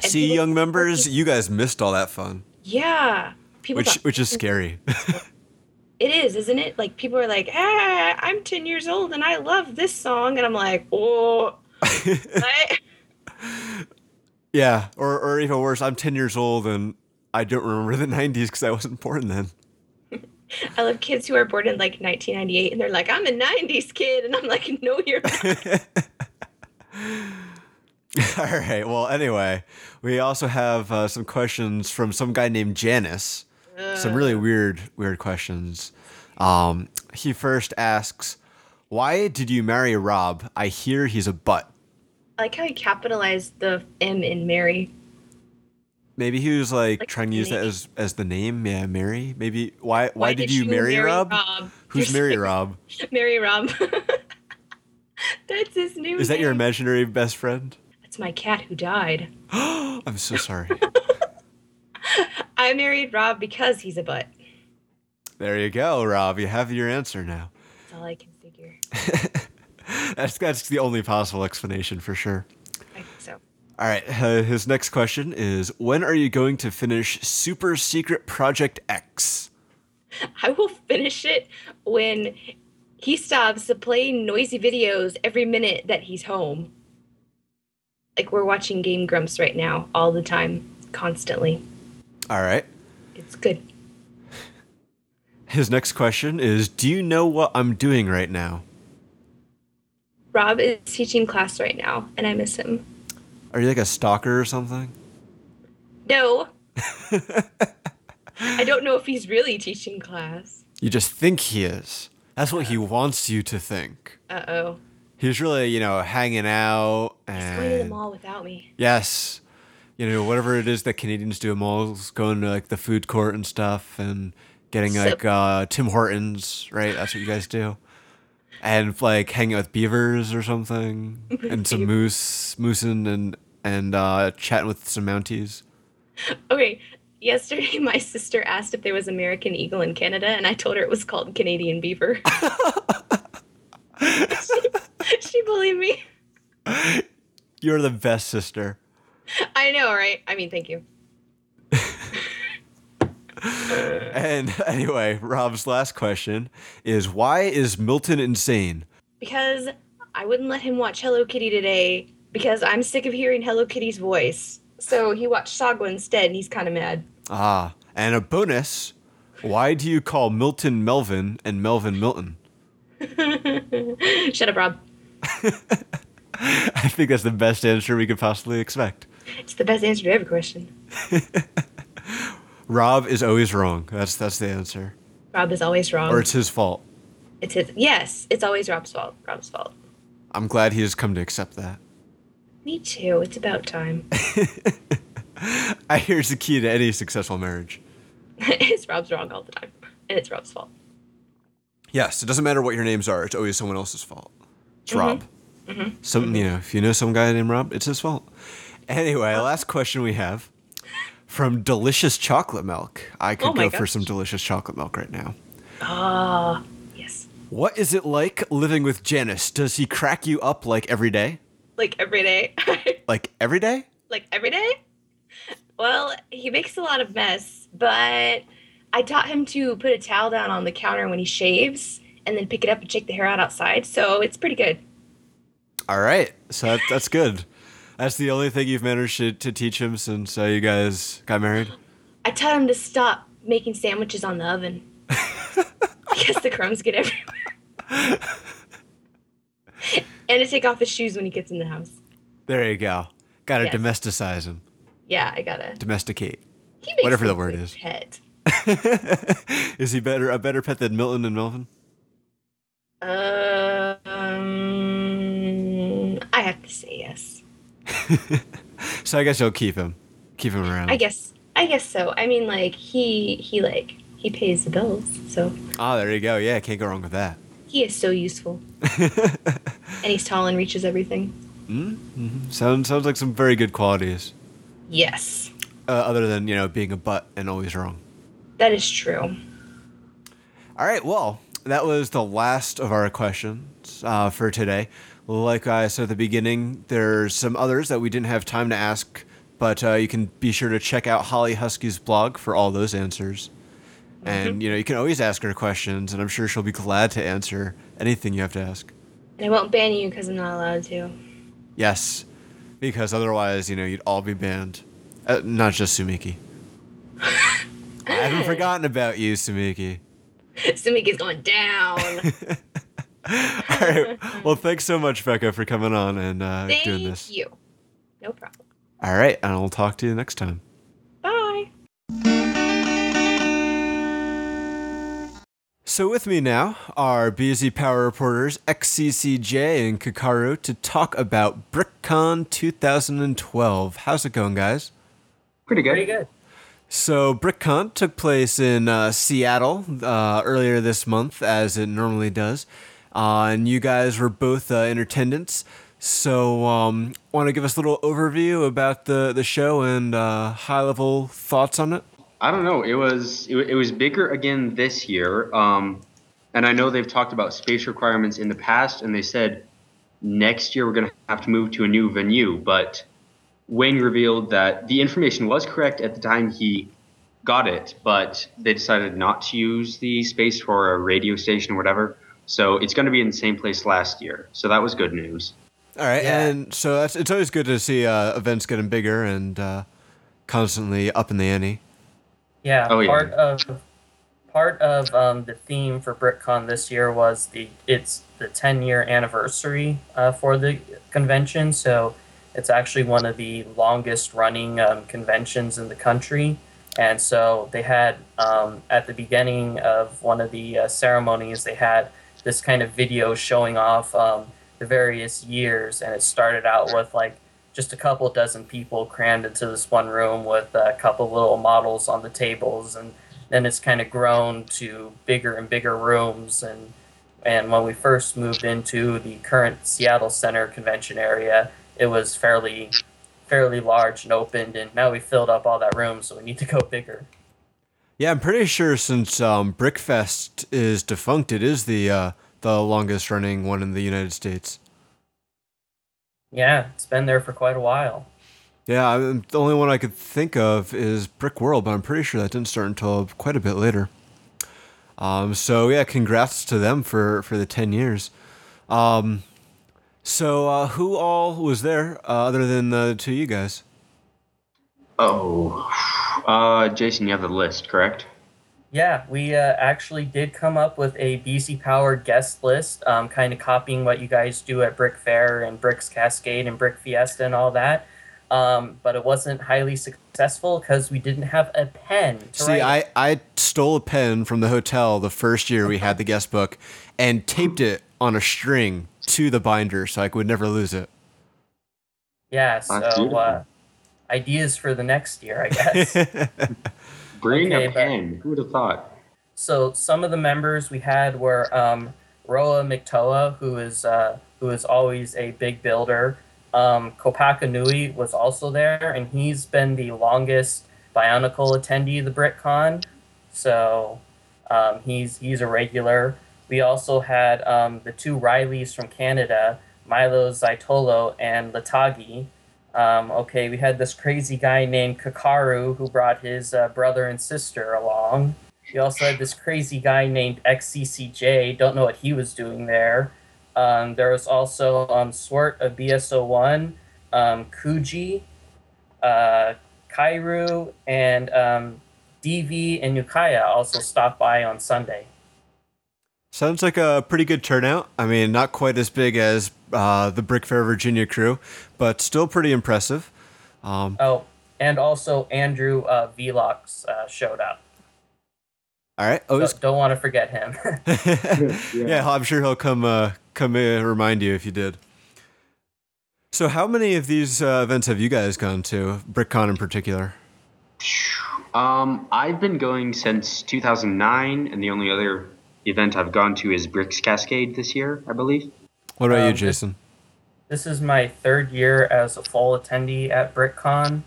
See, young members, you guys missed all that fun, Yeah. People which which is scary. It is, isn't it? Like people are like, "Ah, I'm 10 years old and I love this song," and I'm like, "Oh, yeah, or or even worse, I'm 10 years old and I don't remember the 90s because I wasn't born then. I love kids who are born in like 1998 and they're like, I'm a 90s kid. And I'm like, no, you're not. All right. Well, anyway, we also have uh, some questions from some guy named Janice. Some really weird, weird questions. Um, he first asks, "Why did you marry Rob? I hear he's a butt." I like how he capitalized the M in Mary. Maybe he was like, Like trying to use that as as the name. Yeah, Mary. Maybe why why, did, you marry, Rob? Who's Mary Rob? Mary Rob. That's his new Is that your imaginary best friend? That's my cat who died. I'm so sorry. I married Rob because he's a butt. there you go, Rob. You have your answer now. That's all I can figure. That's that's the only possible explanation for sure. I think so. All right. Uh, his next question is When are you going to finish Super Secret Project X? I will finish it when he stops playing noisy videos every minute that he's home. Like we're watching Game Grumps right now, all the time, constantly. All right. It's good. His next question is Do you know what I'm doing right now? Rob is teaching class right now, and I miss him. Are you like a stalker or something? No. I don't know if he's really teaching class. You just think he is. That's what he wants you to think. Uh oh. He's really, you know, hanging out He's going to the mall without me. yes, you know, whatever it is that Canadians do at malls, going to like the food court and stuff, and getting So- like uh, Tim Hortons, right? That's what you guys do, and like hanging out with beavers or something, and some moose, moosing and and uh, chatting with some mounties. Okay. Yesterday, my sister asked if there was American Eagle in Canada, and I told her it was called Canadian Beaver. she, she believed me. You're the best sister. I know, right? I mean, thank you. And anyway, Rob's last question is why is Milton insane? Because I wouldn't let him watch Hello Kitty today because I'm sick of hearing Hello Kitty's voice. So he watched Saga instead, and he's kind of mad. Ah, and a bonus. Why do you call Milton Melvin and Melvin Milton? Shut up, Rob. I think that's the best answer we could possibly expect. It's the best answer to every question. Rob is always wrong. That's that's the answer. Rob is always wrong. Or it's his fault. It's his. Yes, it's always Rob's fault. Rob's fault. I'm glad he has come to accept that. Me too. It's about time. I hear it's the key to any successful marriage. it's Rob's wrong all the time, and it's Rob's fault. Yes, it doesn't matter what your names are. It's always someone else's fault. It's Rob. Some you know, if you know some guy named Rob, it's his fault. Anyway, last question we have from Delicious Chocolate Milk. I could Oh go for some delicious chocolate milk right now. Ah, yes. What is it like living with Janice? Does he crack you up like every day? Like every day. Like every day? like every day? Well, he makes a lot of mess, but I taught him to put a towel down on the counter when he shaves and then pick it up and shake the hair out outside. So it's pretty good. All right, so that, that's good. That's the only thing you've managed to, to teach him since uh, you guys got married. I taught him to stop making sandwiches on the oven because the crumbs get everywhere. and to take off his shoes when he gets in the house. There you go. Got to Yes. domesticize him, Yeah, I gotta. domesticate. He makes Whatever the word is. Pet. is he better a better pet than Milton and Melvin? Uh, um, I have to say yes. So I guess you'll keep him, keep him around. I guess. I guess so. I mean, like he he like he pays the bills, so Ah, there you go. Yeah, can't go wrong with that. He is so useful. and he's tall and reaches everything. Hmm. Sounds sounds like some very good qualities. Yes, Uh, other than you know being a butt and always wrong. that is true. All right, well, that was the last of our questions uh, for today. Like I said at the beginning, there's some others that we didn't have time to ask, but uh, you can be sure to check out Holly Husky's blog for all those answers. And you know you can always ask her questions, and I'm sure she'll be glad to answer anything you have to ask. And I won't ban you because I'm not allowed to. Yes, because otherwise, you know, you'd all be banned. Uh, not just Sumiki. I haven't forgotten about you, Sumiki. Simiki's going down. All right. Well, thanks so much, Becca, for coming on and uh, Thank doing this. you. No problem. All right, and I'll talk to you next time. So with me now are BZ Power reporters XCCJ and Kakaru to talk about BrickCon 2012. How's it going, guys? Pretty good. Pretty good. So BrickCon took place in uh, Seattle uh, earlier this month, as it normally does, uh, and you guys were both uh, in attendance. So, um, want to give us a little overview about the the show and uh, high level thoughts on it? I don't know. It was it, it was bigger again this year. Um, and I know they've talked about space requirements in the past, and they said next year we're going to have to move to a new venue. But Wayne revealed that the information was correct at the time he got it, but they decided not to use the space for a radio station or whatever. So it's going to be in the same place last year. So that was good news. All right, Yeah. and so that's it's always good to see uh, events getting bigger and uh, constantly up in the ante. Yeah, Oh, yeah. part of part of um, the theme for BrickCon this year was the it's the 10 year anniversary uh, for the convention. So it's actually one of the longest running um, conventions in the country. And so they had um, at the beginning of one of the uh, ceremonies, they had this kind of video showing off um, the various years, and it started out with like just a couple dozen people crammed into this one room with a couple little models on the tables and then it's kind of grown to bigger and bigger rooms and and when we first moved into the current Seattle Center convention area it was fairly fairly large and opened and now we filled up all that room so we need to go bigger Yeah, I'm pretty sure since um, Brickfest is defunct, it is the uh, the longest running one in the United States. Yeah it's been there for quite a while Yeah, I, the only one I could think of is Brick World, but I'm pretty sure that didn't start until quite a bit later. Um, so yeah, congrats to them for for the ten years. Um, so uh, who all was there uh, other than the two of you guys? Oh, uh, Jason, you have the list, correct? Yeah, we uh, actually did come up with a BZ Power guest list, um, kind of copying what you guys do at Brick Fair and Bricks Cascade and Brick Fiesta and all that. Um, but it wasn't highly successful because we didn't have a pen to See, write. I, I stole a pen from the hotel the first year we had the guest book and taped it on a string to the binder so I would never lose it. yeah, so uh, ideas for the next year, I guess. Bring Okay, a pen. Who would have thought? so some of the members we had were um, Roa McToa, who is uh, who is always a big builder. Um, Kopaka Nui was also there, and he's been the longest Bionicle attendee of the BrickCon. So um, he's he's a regular. We also had um, the two Rileys from Canada, Milo Zaitolo and Latagi. Um, okay, we had this crazy guy named Kakaru who brought his uh, brother and sister along. We also had this crazy guy named XCCJ. Don't know what he was doing there. Um, there was also um, Swart of BS01, um, Kuji, uh, Kairu, and um, DV and Yukaya also stopped by on Sunday. Sounds like a pretty good turnout. I mean, not quite as big as uh, the Brick Fair Virginia crew, but still pretty impressive. Um, Oh, and also Andrew uh, Velox uh, showed up. all right. Oh, Don't, don't want to forget him. yeah. I'm sure he'll come uh, come in remind you if you did. So, how many of these uh, events have you guys gone to? BrickCon in particular. Um, I've been going since 2009, and the only other event I've gone to is Bricks Cascade this year, I believe. What about Um, you, Jason? This is my third year as a fall attendee at BrickCon,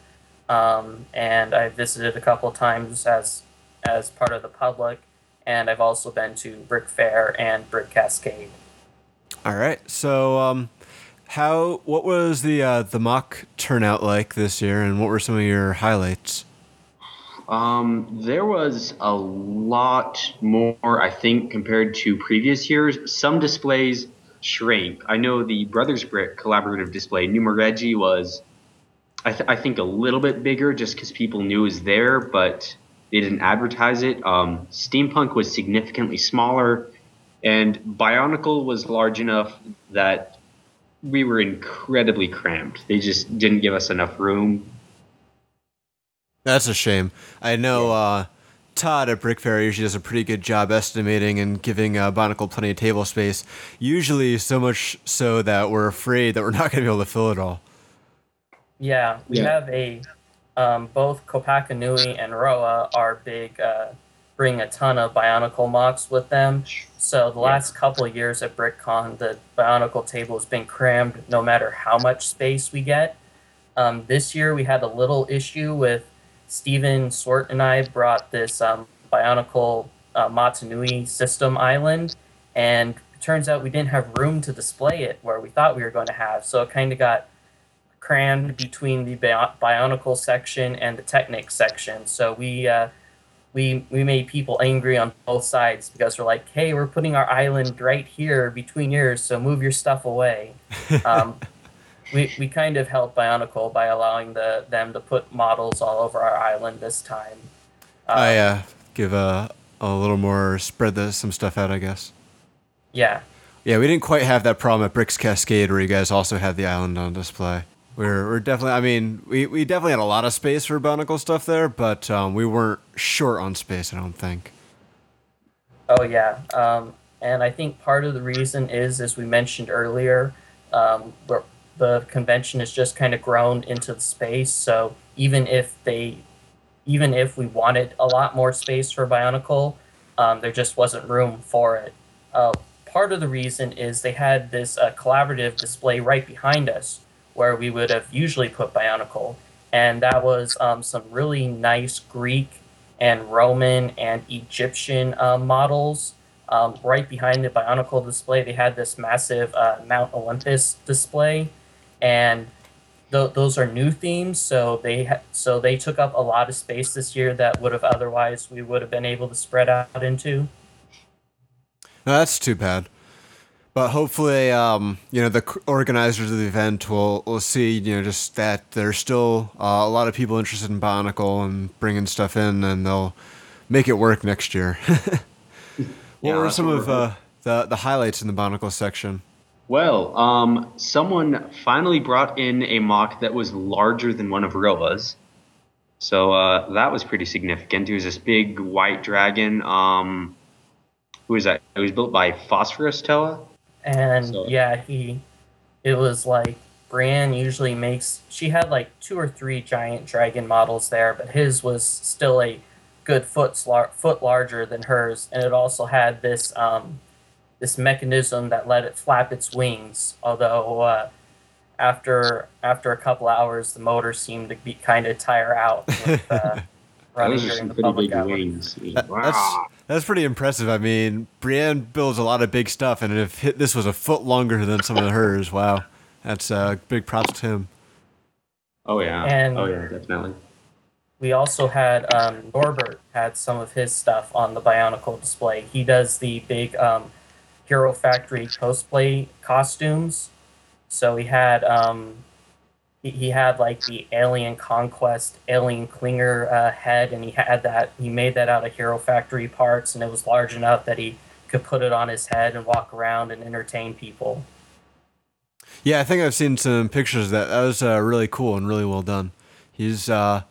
um, and I visited a couple times as as part of the public, and I've also been to Brick Fair and Brick Cascade. All right. So, um, how? What was the uh, the MOC turnout like this year, and what were some of your highlights? Um, there was a lot more, I think, compared to previous years. Some displays shrank. I know the Brothers Brick collaborative display, Numeregi, was, I, th- I think, a little bit bigger just because people knew it was there, but They didn't advertise it. Um, Steampunk was significantly smaller, and Bionicle was large enough that we were incredibly cramped. They just didn't give us enough room. That's a shame. I know uh, Todd at Brick Fair usually does a pretty good job estimating and giving uh, Bionicle plenty of table space. Usually, so much so that we're afraid that we're not going to be able to fill it all. Yeah, we Yeah. have a um, both Kopaka Nui and Roa are big, uh, bring a ton of Bionicle MOCs with them. So the Yeah. last couple of years at BrickCon, the Bionicle table has been crammed no matter how much space we get. Um, this year we had a little issue with Steven Swart and I brought this um, Bionicle uh, Mata Nui system island, and it turns out we didn't have room to display it where we thought we were going to have. So it kind of got crammed between the Bio- Bionicle section and the Technic section. So we uh, we we made people angry on both sides because we're like, hey, we're putting our island right here between yours, so move your stuff away. Um, we, we kind of helped Bionicle by allowing the them to put models all over our island this time. Um, I uh, give a, a little more, spread the, some stuff out, I guess. yeah, Yeah, we didn't quite have that problem at Bricks Cascade where you guys also had the island on display. We're, we're definitely, I mean, we, we definitely had a lot of space for Bionicle stuff there, but um, we weren't short on space, I don't think. Oh yeah, um, and I think part of the reason is, as we mentioned earlier, um, where the convention has just kind of grown into the space. So even if they, even if we wanted a lot more space for Bionicle, um, there just wasn't room for it. Uh, part of the reason is they had this uh, collaborative display right behind us, where we would have usually put Bionicle, and that was um, some really nice Greek and Roman and Egyptian uh, models. Um, right behind the Bionicle display, they had this massive uh, Mount Olympus display, and th- those are new themes. So they ha- so they took up a lot of space this year that would have otherwise we would have been able to spread out into. No, that's too bad. But hopefully, um, you know, the organizers of the event will, will see, you know, just that there's still uh, a lot of people interested in Bionicle and bringing stuff in, and they'll make it work next year. what Yeah, were some of uh, the, the highlights in the Bionicle section? Well, um, someone finally brought in a MOC that was larger than one of Roa's. So uh, that was pretty significant. It was this big white dragon. Um, who was that? It was built by Phosphorus Toa. And So- yeah, he it was like Brienne usually makes she had like two or three giant dragon models there, but his was still a good foot foot larger than hers, and it also had this um, this mechanism that let it flap its wings. Although uh, after after a couple hours, the motor seemed to be kind of tire out with uh, running Those are during some the pretty public big hours. wings. That- That's that's pretty impressive. I mean, Brienne builds a lot of big stuff, and if this was a foot longer than some of hers, wow, that's uh, big props to him. Oh yeah. And- oh yeah, definitely. We also had um, Norbert had some of his stuff on the Bionicle display. He does the big um, Hero Factory cosplay costumes. So he had um, he, he had like the Alien Conquest Alien Clinger uh, head, and he had that. He made that out of Hero Factory parts, and it was large enough that he could put it on his head and walk around and entertain people. Yeah, I think I've seen some pictures of that. That was uh, really cool and really well done. He's uh,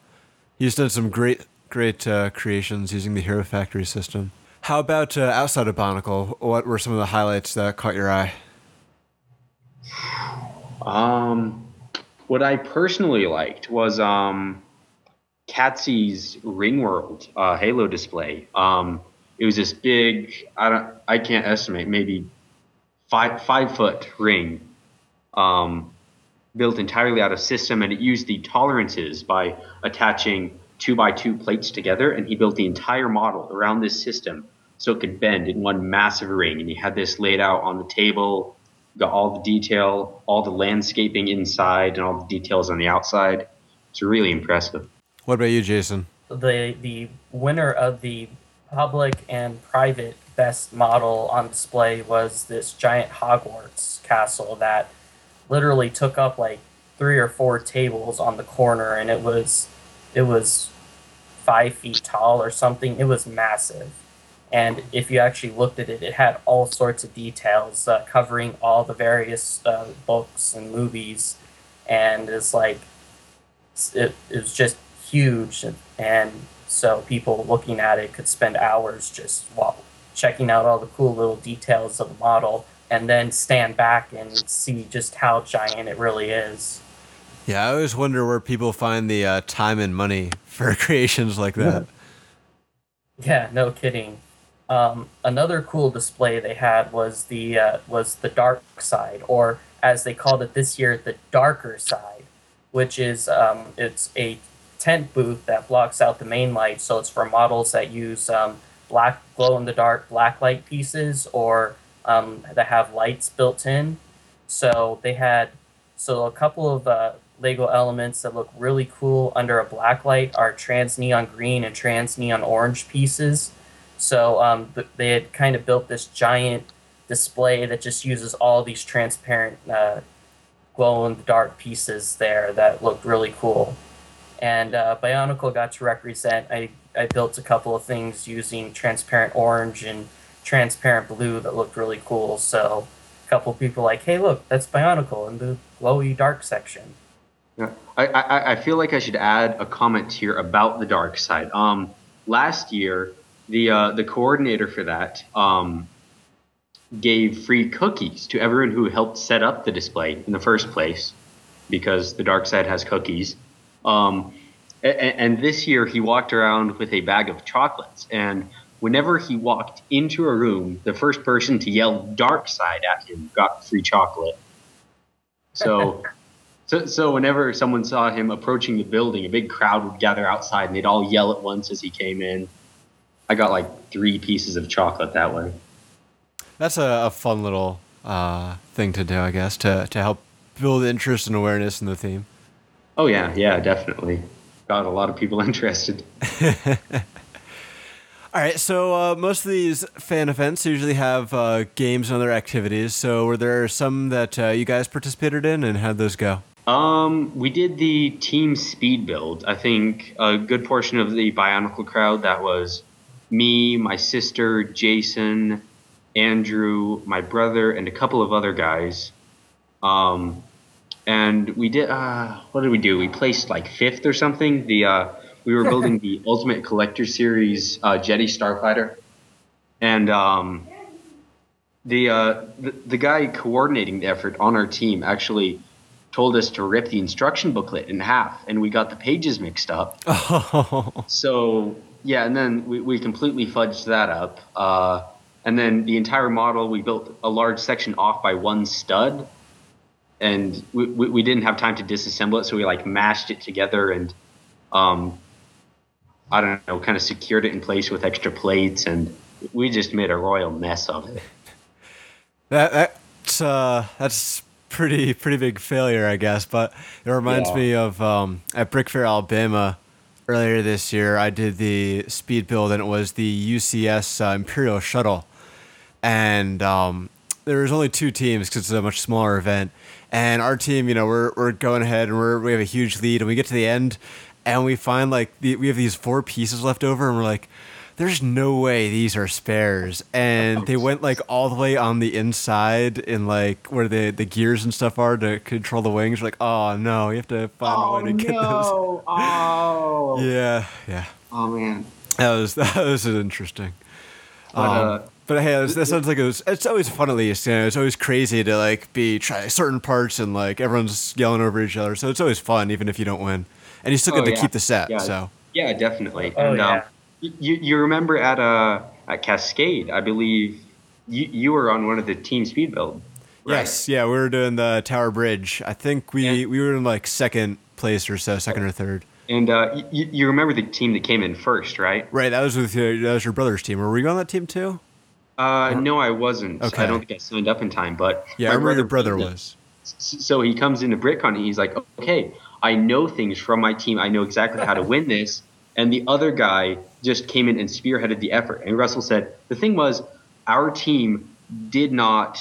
he's done some great great uh, creations using the Hero Factory system. How about uh, outside of Bionicle? What were some of the highlights that caught your eye? Um, what I personally liked was um, Catsy's Ringworld uh, Halo display. Um, it was this big. I don't. I can't estimate. Maybe five five foot ring, um, built entirely out of system, and it used the tolerances by attaching two by two plates together, and he built the entire model around this system so it could bend in one massive ring. And he had this laid out on the table got all the detail, all the landscaping inside, and all the details on the outside. It's really impressive. What about you, Jason? the the winner of the public and private best model on display was this giant Hogwarts castle that literally took up like three or four tables on the corner and it was it was five feet tall or something. It was massive. And if you actually looked at it, it had all sorts of details uh, covering all the various uh, books and movies. And it's like, it, it was just huge. And, and so people looking at it could spend hours just while checking out all the cool little details of the model and then stand back and see just how giant it really is. Yeah, I always wonder where people find the uh, time and money for creations like that. Yeah, no kidding. Um, another cool display they had was the uh, was the dark side, or as they called it this year, the darker side, which is um, it's a tent booth that blocks out the main light, so it's for models that use um, black glow in the dark black light pieces or um, that have lights built in. So they had so a couple of uh, Lego elements that look really cool under a black light are trans neon green and trans neon orange pieces. So um, they had kind of built this giant display that just uses all these transparent uh, glow in the dark pieces there that looked really cool. And uh, Bionicle got to represent. I, I built a couple of things using transparent orange and transparent blue that looked really cool. So a couple people like, hey, look, that's Bionicle in the glowy dark section. Yeah, I, I, I feel like I should add a comment here about the dark side. Um, last year, the uh, the coordinator for that um, gave free cookies to everyone who helped set up the display in the first place, because the dark side has cookies. Um, and, and this year, he walked around with a bag of chocolates, and whenever he walked into a room, the first person to yell "dark side" at him got free chocolate. So. So, so whenever someone saw him approaching the building, a big crowd would gather outside and they'd all yell at once as he came in. I got like three pieces of chocolate that way. That's a, a fun little uh, thing to do, I guess, to, to help build interest and awareness in the theme. Oh, yeah, yeah, definitely. Got a lot of people interested. All right, so uh, most of these fan events usually have uh, games and other activities. So, were there some that uh, you guys participated in, and how'd those go? Um, we did the team speed build. I think a good portion of the Bionicle crowd that was me, my sister, Jason, Andrew, my brother, and a couple of other guys. Um, and we did. Uh, what did we do? We placed like fifth or something. The uh, we were building the Ultimate Collector Series uh, Jedi Starfighter, and um, the, uh, the the guy coordinating the effort on our team actually told us to rip the instruction booklet in half, and we got the pages mixed up. Oh, So yeah, and then we, we completely fudged that up. Uh, and then the entire model, we built a large section off by one stud, and we, we, we didn't have time to disassemble it, so we like mashed it together and, um, I don't know, kind of secured it in place with extra plates, and we just made a royal mess of it. that that's uh, that's pretty pretty big failure, I guess. But it reminds Yeah. me of um, at Brick Fair, Alabama, earlier this year. I did the speed build, and it was the UCS uh, Imperial Shuttle, and um, there was only two teams because it's a much smaller event. And our team, you know, we're we're going ahead, and we're we have a huge lead, and we get to the end, and we find like the, we have these four pieces left over, and we're like. There's no way these are spares, and they went like all the way on the inside in like where the the gears and stuff are to control the wings. We're like, oh no, you have to find a way to get those. Oh, Yeah, yeah. oh man. That was that was interesting. But, Um, uh, but hey, that sounds like it was. It's always fun at least. You know, it's always crazy to like be try certain parts and like everyone's yelling over each other. So it's always fun, even if you don't win, and you still get Oh, to yeah. keep the set. Yeah. So Yeah, definitely. Oh, and yeah. um, y- you you remember at uh at Cascade, I believe you you were on one of the team speed build. right? yes, yeah, we were doing the Tower Bridge. I think we Yeah. we were in like second place or so, second or third. And uh, y- y- you remember the team that came in first, right? Right, that was with your, that was your brother's team. Were we on that team too? Uh, no, I wasn't. Okay. I don't think I signed up in time, but Yeah, my I remember your brother brother was. So he comes into BrickCon and he's like, okay, I know things from my team. I know exactly how to win this. And the other guy just came in and spearheaded the effort. And Russell said, the thing was, our team did not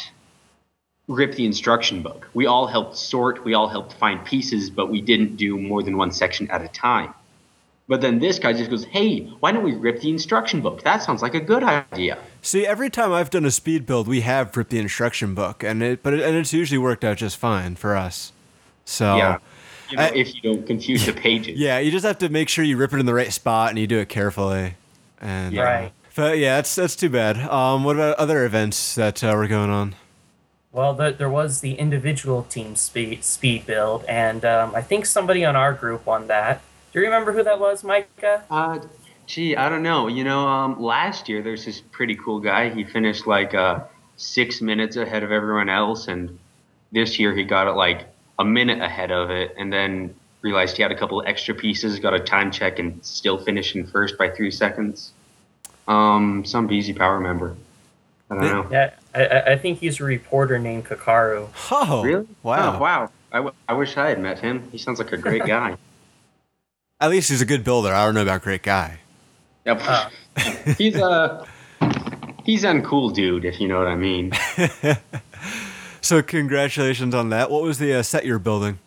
rip the instruction book. We all helped sort, we all helped find pieces, but we didn't do more than one section at a time. But then this guy just goes, "Hey, why don't we rip the instruction book? That sounds like a good idea." See, every time I've done a speed build, we have ripped the instruction book, and it but it, and it's usually worked out just fine for us. So Yeah. You know, I- if you don't confuse the pages. yeah, you just have to make sure you rip it in the right spot and you do it carefully. And Yeah. Right. But yeah, that's that's too bad. Um, what about other events that uh, were going on? Well, there, there was the individual team speed speed build, and um, I think somebody on our group won that. Do you remember who that was, Micah? Uh, gee, I don't know. You know, um, last year there's this pretty cool guy. He finished like uh, six minutes ahead of everyone else, and this year he got it like a minute ahead of it, and then realized he had a couple of extra pieces, got a time check, and still finished in first by three seconds. Um, some BZ Power member. I don't know. Yeah, I, I- I think he's a reporter named Kakaru. Oh, Really? Wow. Oh, wow. I, w- I wish I had met him. He sounds like a great guy. At least he's a good builder. I don't know about great guy. Yep. Oh. he's a he's uncool dude, if you know what I mean. So congratulations on that. What was the uh, set you're building?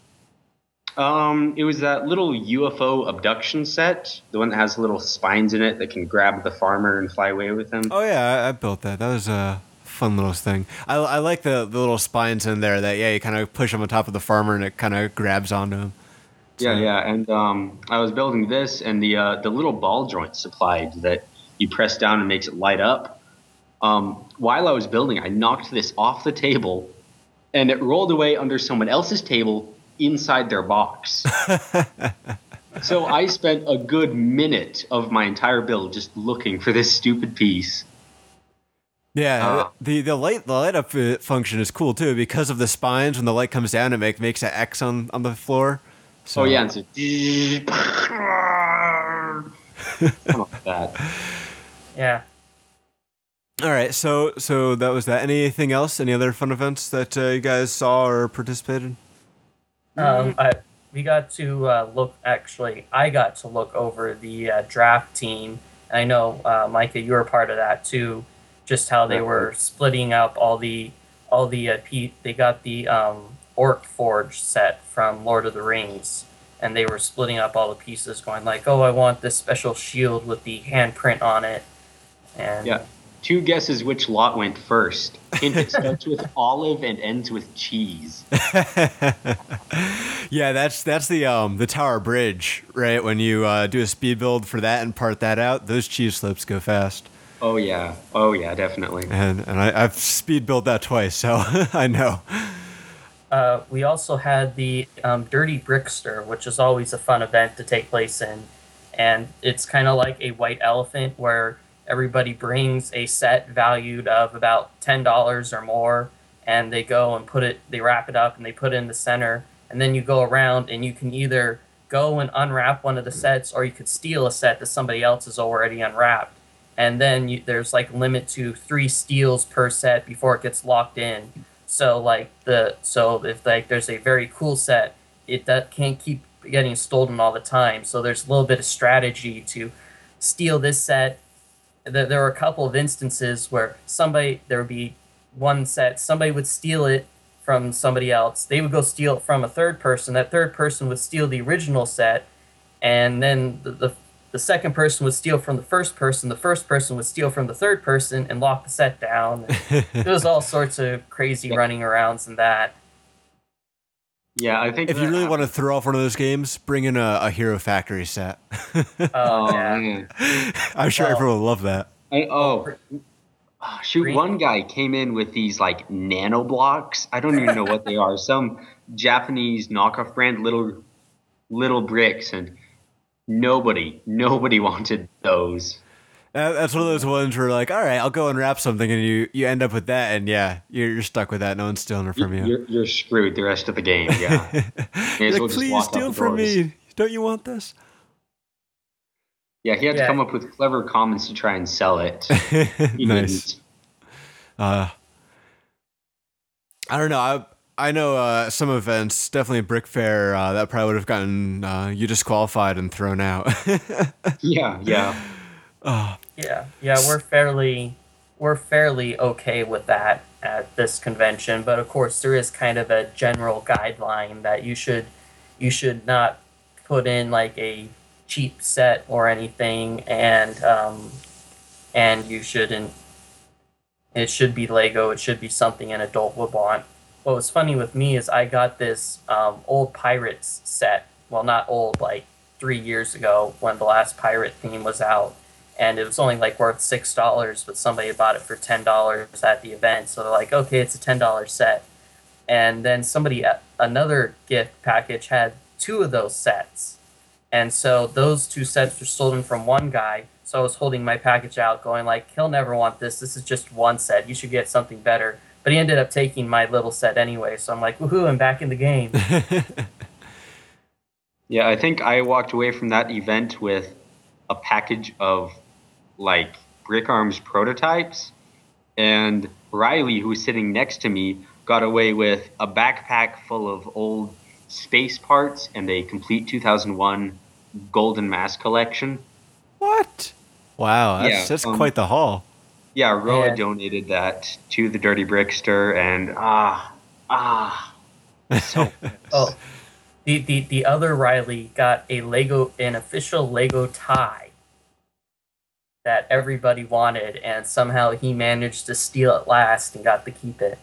Um, it was that little UFO abduction set, the one that has little spines in it that can grab the farmer and fly away with him. Oh yeah, I, I built that. That was a fun little thing. I, I like the, the little spines in there that yeah you kind of push them on top of the farmer and it kind of grabs onto him. Yeah, yeah. And um, I was building this, and the uh, the little ball joint supplied that you press down and makes it light up. Um, while I was building, I knocked this off the table, and it rolled away under someone else's table inside their box. so I spent a good minute of my entire build just looking for this stupid piece. Yeah, Ah. the the light the light up uh, function is cool too because of the spines. When the light comes down, it make, makes an X on, on the floor. So, Oh yeah, and so Something like that. Yeah. All right, so so that was that. Anything else? Any other fun events that uh, you guys saw or participated? Um, I, we got to uh, look. Actually, I got to look over the uh, draft team. And I know, uh, Micah, you were part of that too. Just how they were splitting up all the all the uh, pe- they got the um, Orc Forge set from Lord of the Rings, and they were splitting up all the pieces, going like, "Oh, I want this special shield with the handprint on it." And Yeah. Two guesses which lot went first. Hint it starts with olive and ends with cheese. yeah, that's that's the um the Tower Bridge, right? When you uh, do a speed build for that and part that out, those cheese slopes go fast. Oh yeah. Oh yeah, definitely. And and I, I've speed built that twice, so I know. Uh, we also had the um, Dirty Brickster, which is always a fun event to take place in. And it's kind of like a white elephant where everybody brings a set valued of about $10 or more, and they go and put it, they wrap it up and they put it in the center. And then you go around and you can either go and unwrap one of the sets or you could steal a set that somebody else has already unwrapped. And then you, there's like a limit to three steals per set before it gets locked in. So like the so if like there's a very cool set, it that can't keep getting stolen all the time. So there's a little bit of strategy to steal this set. There, there were a couple of instances where somebody there would be one set, somebody would steal it from somebody else. They would go steal it from a third person. That third person would steal the original set, and then the, the the second person would steal from the first person. The first person would steal from the third person and lock the set down. There was all sorts of crazy Yeah. running arounds and that. Yeah, I think If you that really want to throw off one of those games, bring in a, a Hero Factory set. Oh, man. I'm sure Well- everyone will love that. I, oh, Ah, shoot! Green- One guy came in with these like nano blocks. I don't even know what they are. Some Japanese knockoff brand, little little bricks, and nobody, nobody wanted those. That- That's one of those ones where like, all right, I'll go and wrap something, and you you end up with that, and yeah, you're, you're stuck with that. No one's stealing it from you. You're, you're screwed the rest of the game. Yeah. as You're well like, please steal from me. Don't you want this? Yeah, he had Yeah. to come up with clever comments to try and sell it. Nice. didn't. Uh, I don't know. I I know uh, some events, definitely Brick Fair, uh, that probably would have gotten uh, you disqualified and thrown out. Yeah, yeah. Yeah, yeah, we're fairly we're fairly okay with that at this convention, but of course there is kind of a general guideline that you should you should not put in like a cheap set or anything, and um, and you shouldn't. It should be Lego. It should be something an adult would want. What was funny with me is I got this um, old Pirates set. Well, not old, like three years ago when the last pirate theme was out, and it was only like worth six dollars, but somebody bought it for ten dollars at the event. So they're like, okay, it's a ten dollar set. And then somebody, uh, another gift package had two of those sets, and so those two sets were stolen from one guy. So I was holding my package out, going like, he'll never want this. This is just one set. You should get something better. But he ended up taking my little set anyway. So I'm like, woohoo! I'm back in the game. Yeah, I think I walked away from that event with a package of like Brick Arms prototypes, and Riley, who was sitting next to me, got away with a backpack full of old space parts and a complete 2001 Golden Masks collection. what? Wow, that's, Yeah, that's um, quite the haul. Yeah, Roa Yeah. donated that to the Dirty Brickster, and ah, ah, so Oh, the, the the other Riley got a Lego, an official Lego tie that everybody wanted, and somehow he managed to steal it last and got to keep it.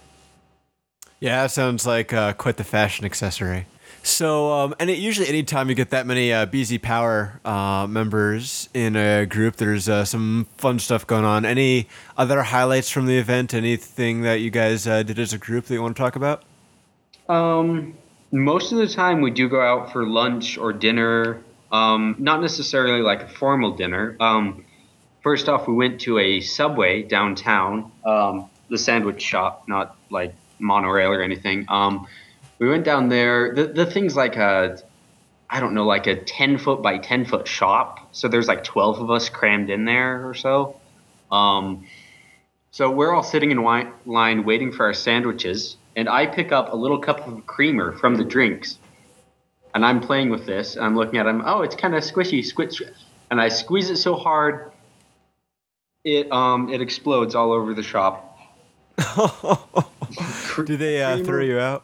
Yeah, that sounds like uh, quite the fashion accessory. So, um, and it, usually, anytime you get that many uh, BZ Power uh, members in a group, there's uh, some fun stuff going on. Any other highlights from the event? Anything that you guys uh, did as a group that you want to talk about? Um, most of the time we do go out for lunch or dinner. Um, not necessarily like a formal dinner. Um, first off, we went to a Subway downtown, um, the sandwich shop, not like monorail or anything. Um, we went down there. The the thing's like a, I don't know, like a ten foot by ten foot shop. So there's like twelve of us crammed in there or so. Um, so we're all sitting in wi- line waiting for our sandwiches, and I pick up a little cup of creamer from the drinks, and I'm playing with this, and I'm looking at them. Oh, it's kind of squishy, squish, and I squeeze it so hard, it um it explodes all over the shop. Do they uh, throw you out?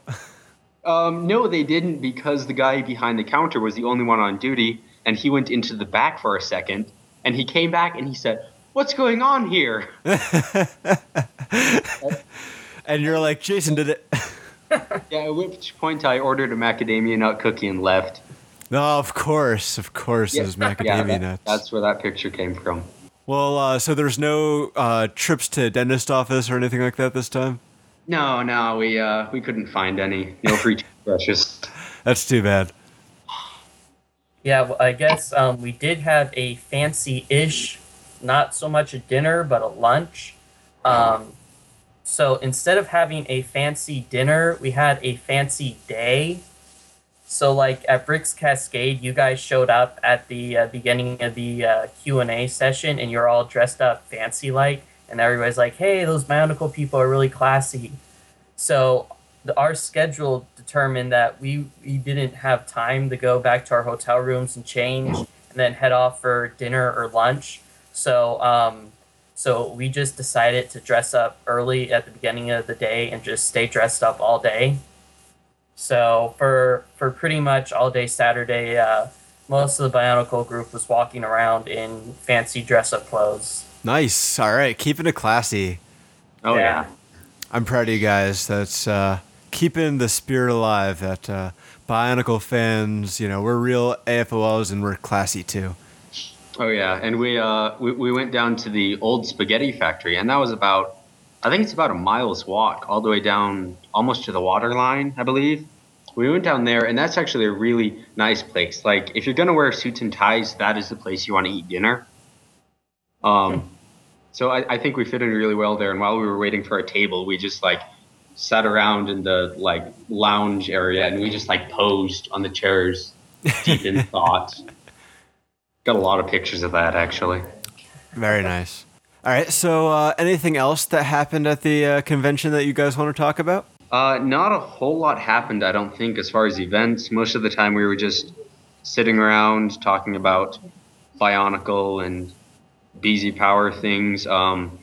Um, no, they didn't because the guy behind the counter was the only one on duty, and he went into the back for a second, and he came back and he said, "What's going on here?" and you're like, Jason did it. Yeah, at which point I ordered a macadamia nut cookie and left. no, of course, of course, it was macadamia yeah, that- nuts. That's where that picture came from. Well, uh, so there's no uh, trips to dentist office or anything like that this time. No, no, we uh, we couldn't find any. No free toothbrushes. That's too bad. Yeah, well, I guess um, we did have a fancy-ish, not so much a dinner, but a lunch. Um, so instead of having a fancy dinner, we had a fancy day. So like at Bricks Cascade, you guys showed up at the uh, beginning of the uh, Q and A session, and you're all dressed up fancy like, and everybody's like, "Hey, those Bionicle people are really classy." So the, our schedule determined that we we didn't have time to go back to our hotel rooms and change, and then head off for dinner or lunch. So um, so we just decided to dress up early at the beginning of the day and just stay dressed up all day. So for for pretty much all day Saturday, uh, most of the Bionicle group was walking around in fancy dress up clothes. Nice. All right, keeping it classy. Oh Yeah. yeah. I'm proud of you guys. That's uh, keeping the spirit alive. That uh, Bionicle fans, you know, we're real AFOLs and we're classy too. Oh yeah, and we uh we, we went down to the old spaghetti factory, and that was about I think it's about a mile's walk all the way down almost to the water line, I believe. We went down there, and that's actually a really nice place. Like if you're gonna wear suits and ties, that is the place you want to eat dinner. Um, so I, I think we fit in really well there. And while we were waiting for our table, we just like sat around in the like lounge area, and we just like posed on the chairs, deep in thought. Got a lot of pictures of that actually. Very nice. All right. So, uh, anything else that happened at the uh, convention that you guys want to talk about? Uh, not a whole lot happened, I don't think, as far as events. Most of the time, we were just sitting around talking about Bionicle and BZ Power things. Um,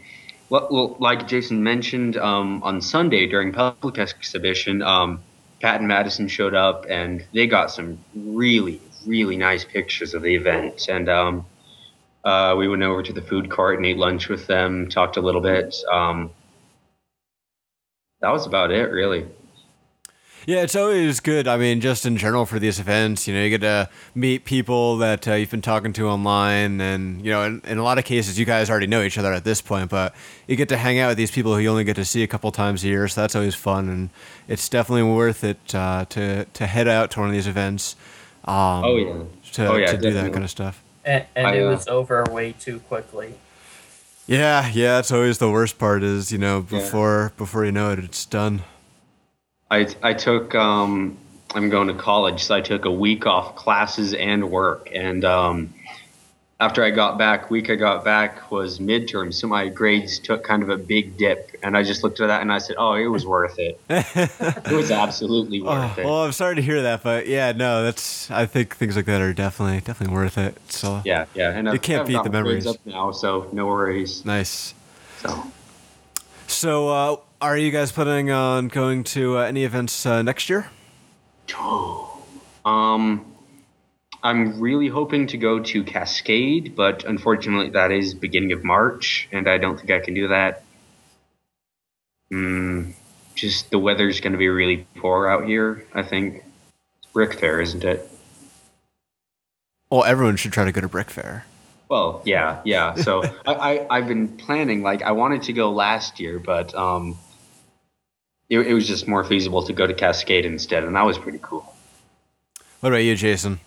well, like Jason mentioned, um, on Sunday during public exhibition, um, Pat and Madison showed up, and they got some really really nice pictures of the event, and um, uh, we went over to the food court and ate lunch with them, talked a little bit. Um, that was about it, really. Yeah, it's always good. I mean, just in general for these events, you know, you get to meet people that uh, you've been talking to online, and you know, in, in a lot of cases, you guys already know each other at this point. But you get to hang out with these people who you only get to see a couple times a year, so that's always fun, and it's definitely worth it uh, to to head out to one of these events. Um, Oh, yeah. to, Oh, yeah, to do that kind of stuff. And, and I, it uh, was over way too quickly. Yeah, yeah, that's always the worst part. Is you know Yeah. before before you know it, it's done. I I took um I'm going to college, so I took a week off classes and work. And um, after I got back, week I got back was midterm, so my grades took kind of a big dip. And I just looked at that and I said, "Oh, it was worth it. it was absolutely Oh, worth it." well, I'm sorry to hear that, but yeah, no, that's. I think things like that are definitely definitely worth it. So yeah, yeah. And You I've, can't I've beat the memories. up now, so no worries. nice. So So, uh, are you guys planning on going to uh, any events uh, next year? Um, I'm really hoping to go to Cascade, but unfortunately, that is beginning of March, and I don't think I can do that. Mm, just the weather's going to be really poor out here. I think it's Brick Fair, isn't it? Well, everyone should try to go to Brick Fair. Well, yeah, yeah. So I, I I've been planning. Like I wanted to go last year, but um, it, it was just more feasible to go to Cascade instead, and that was pretty cool. What about you, Jason?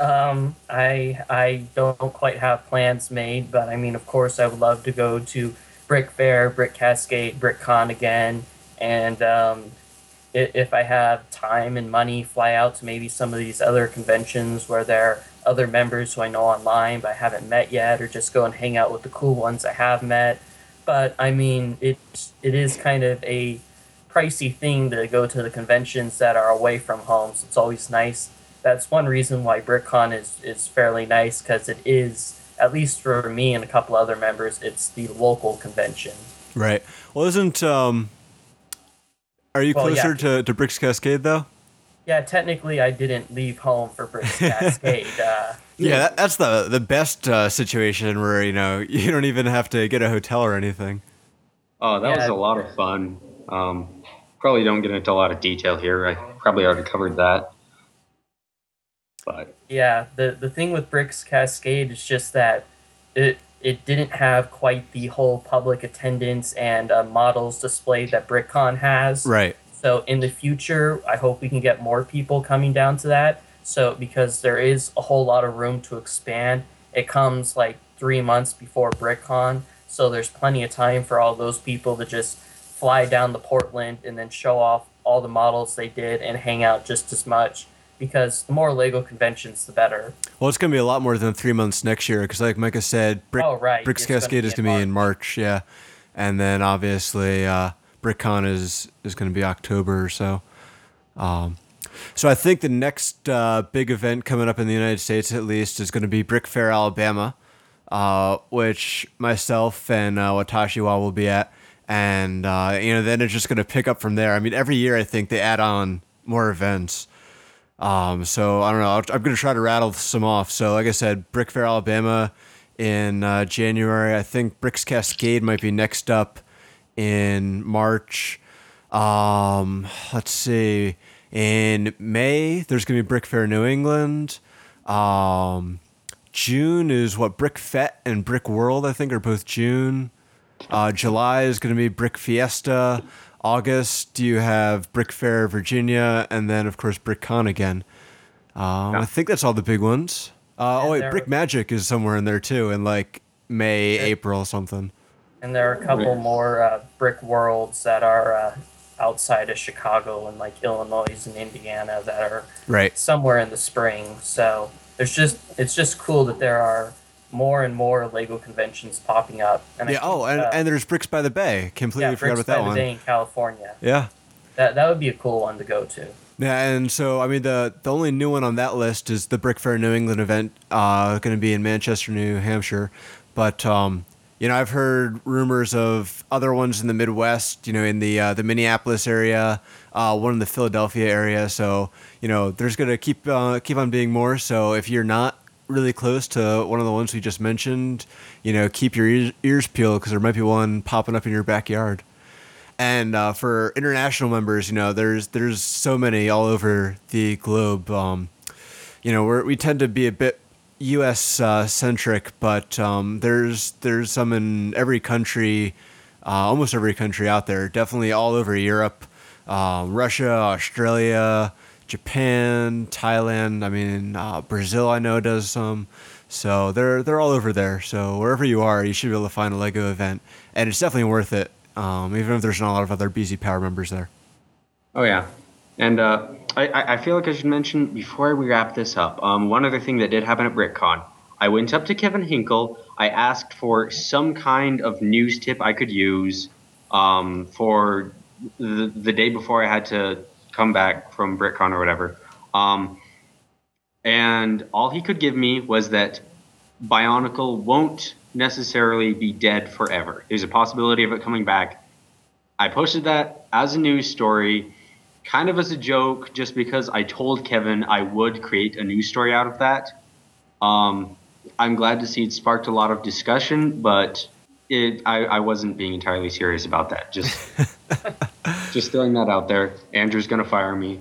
Um, I I don't quite have plans made, but I mean, of course, I would love to go to Brick Fair, Brick Cascade, BrickCon again, and um, if I have time and money, fly out to maybe some of these other conventions where there are other members who I know online but I haven't met yet, or just go and hang out with the cool ones I have met. But I mean, it it is kind of a pricey thing to go to the conventions that are away from home. So it's always nice. That's one reason why BrickCon is is fairly nice because it is at least for me and a couple other members, it's the local convention. Right. Well, isn't um, are you Well, yeah. closer to to Bricks Cascade though? Yeah, technically, I didn't leave home for Bricks Cascade. uh, Yeah, that, that's the the best uh, situation where you know you don't even have to get a hotel or anything. Oh, that was a lot of fun. Um, probably don't get into a lot of detail here. I probably already covered that. But Yeah, the the thing with Bricks Cascade is just that it it didn't have quite the whole public attendance and uh, models display that BrickCon has. Right. So in the future, I hope we can get more people coming down to that. So because there is a whole lot of room to expand, it comes like three months before BrickCon. So there's plenty of time for all those people to just fly down to Portland and then show off all the models they did and hang out just as much. Because the more Lego conventions, the better. Well, it's gonna be a lot more than three months next year because, like Micah said, Brick, Oh, right. Bricks It's Cascade is gonna be in March. Yeah, and then obviously uh, BrickCon is is gonna be October or so. Um, so I think the next uh, big event coming up in the United States, at least, is going to be Brick Fair, Alabama, uh, which myself and uh, Watashiwa will be at, and uh, you know then it's just going to pick up from there. I mean, every year I think they add on more events. Um, so I don't know. I'm going to try to rattle some off. So like I said, Brick Fair, Alabama, in uh, January. I think Bricks Cascade might be next up in March. Um, let's see. In May, there's going to be Brick Fair New England. Um, June is what BrickFete and Brick World, I think, are both June. Uh, July is going to be Brick Fiesta. August, do you have Brick Fair Virginia, and then of course BrickCon again. Um, I think that's all the big ones. Uh, oh wait, there- Brick Magic is somewhere in there too, in like May, Yeah. April, something. And there are a couple more uh, brick worlds that are uh, outside of Chicago and like Illinois and Indiana that are Right. somewhere in the spring. So there's just it's just cool that there are more and more Lego conventions popping up. And Yeah. Oh, and, uh, and there's Bricks by the Bay. Completely yeah, forgot Bricks about that by the one. Bay in California. Yeah. That that would be a cool one to go to. Yeah, and so I mean the the only new one on that list is the Brick Fair New England event, uh, going to be in Manchester, New Hampshire. But um, you know, I've heard rumors of other ones in the Midwest, you know, in the uh, the Minneapolis area, uh, one in the Philadelphia area. So, you know, there's gonna keep uh, keep on being more. So, if you're not really close to one of the ones we just mentioned, you know, keep your ears, peeled because there might be one popping up in your backyard. And uh, for international members, you know, there's there's so many all over the globe. Um, you know, we we tend to be a bit U.S. Uh, centric, but um, there's there's some in every country, uh, almost every country out there. Definitely all over Europe, uh, Russia, Australia, Japan, Thailand. I mean, uh, Brazil. I know does some. So they're they're all over there. So wherever you are, you should be able to find a Lego event, and it's definitely worth it. Um, even if there's not a lot of other BZ Power members there. Oh yeah, and uh, I, I feel like I should mention before we wrap this up. Um, one other thing that did happen at BrickCon, I went up to Kevin Hinkle. I asked for some kind of news tip I could use um, for the, the day before I had to come back from BrickCon or whatever. Um, and all he could give me was that Bionicle won't necessarily be dead forever. There's a possibility of it coming back. I posted that as a news story kind of as a joke, just because I told Kevin I would create a news story out of that. Um, I'm glad to see it sparked a lot of discussion, but it I, I wasn't being entirely serious about that. Just just throwing that out there. Andrew's gonna fire me.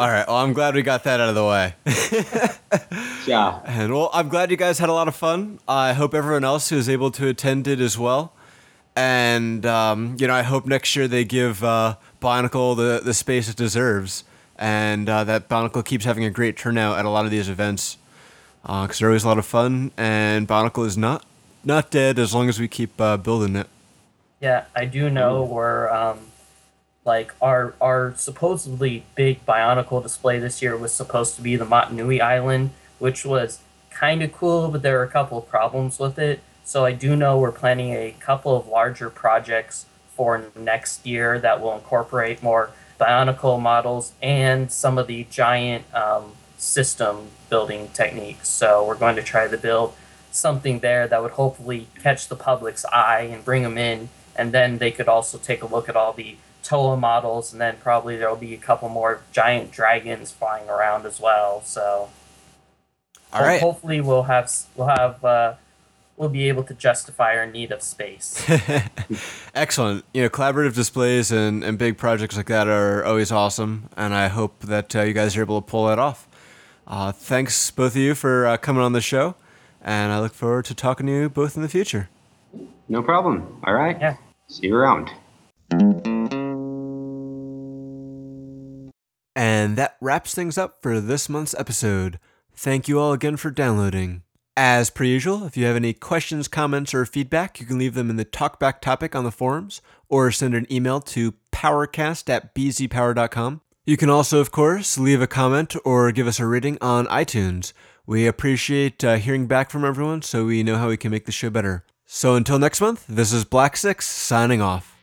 All right. Well, I'm glad we got that out of the way. yeah. And well, I'm glad you guys had a lot of fun. I hope everyone else who was able to attend did as well. And um, you know, I hope next year they give uh, Bionicle the, the space it deserves, and uh, that Bionicle keeps having a great turnout at a lot of these events because uh, they're always a lot of fun. And Bionicle is not not dead as long as we keep uh, building it. Yeah, I do know we're um, like our our supposedly big Bionicle display this year was supposed to be the Mata Nui Island, which was kind of cool, but there are a couple of problems with it. So I do know we're planning a couple of larger projects for next year that will incorporate more Bionicle models and some of the giant um, system building techniques. So we're going to try to build something there that would hopefully catch the public's eye and bring them in, and then they could also take a look at all the Toa models, and then probably there'll be a couple more giant dragons flying around as well. So, all right. Hopefully, we'll have we'll have uh, we'll be able to justify our need of space. Excellent. You know, collaborative displays and, and big projects like that are always awesome, and I hope that uh, you guys are able to pull that off. Uh, thanks, both of you, for uh, coming on the show, and I look forward to talking to you both in the future. No problem. All right. Yeah. See you around. And that wraps things up for this month's episode. Thank you all again for downloading. As per usual, if you have any questions, comments, or feedback, you can leave them in the talkback topic on the forums or send an email to powercast at bzpower.com. You can also, of course, leave a comment or give us a rating on iTunes. We appreciate uh, hearing back from everyone so we know how we can make the show better. So until next month, this is Black Six signing off.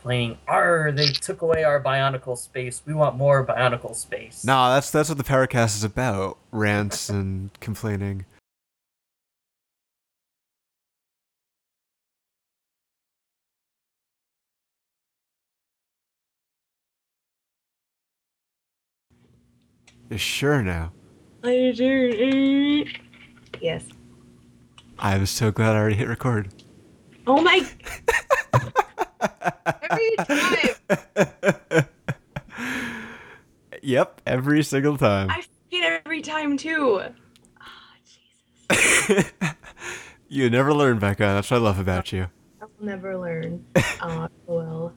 Complaining, "Are they took away our Bionicle space? We want more Bionicle space." No, that's that's what the Powercast is about: rants and complaining. Sure now. I do. Yes. I'm so glad I already hit record. Oh my. Every time. Yep, every single time. I forget every time too. Oh, Jesus. you never learn, Becca. That's what I love about you. I will never learn. Ah, oh, well.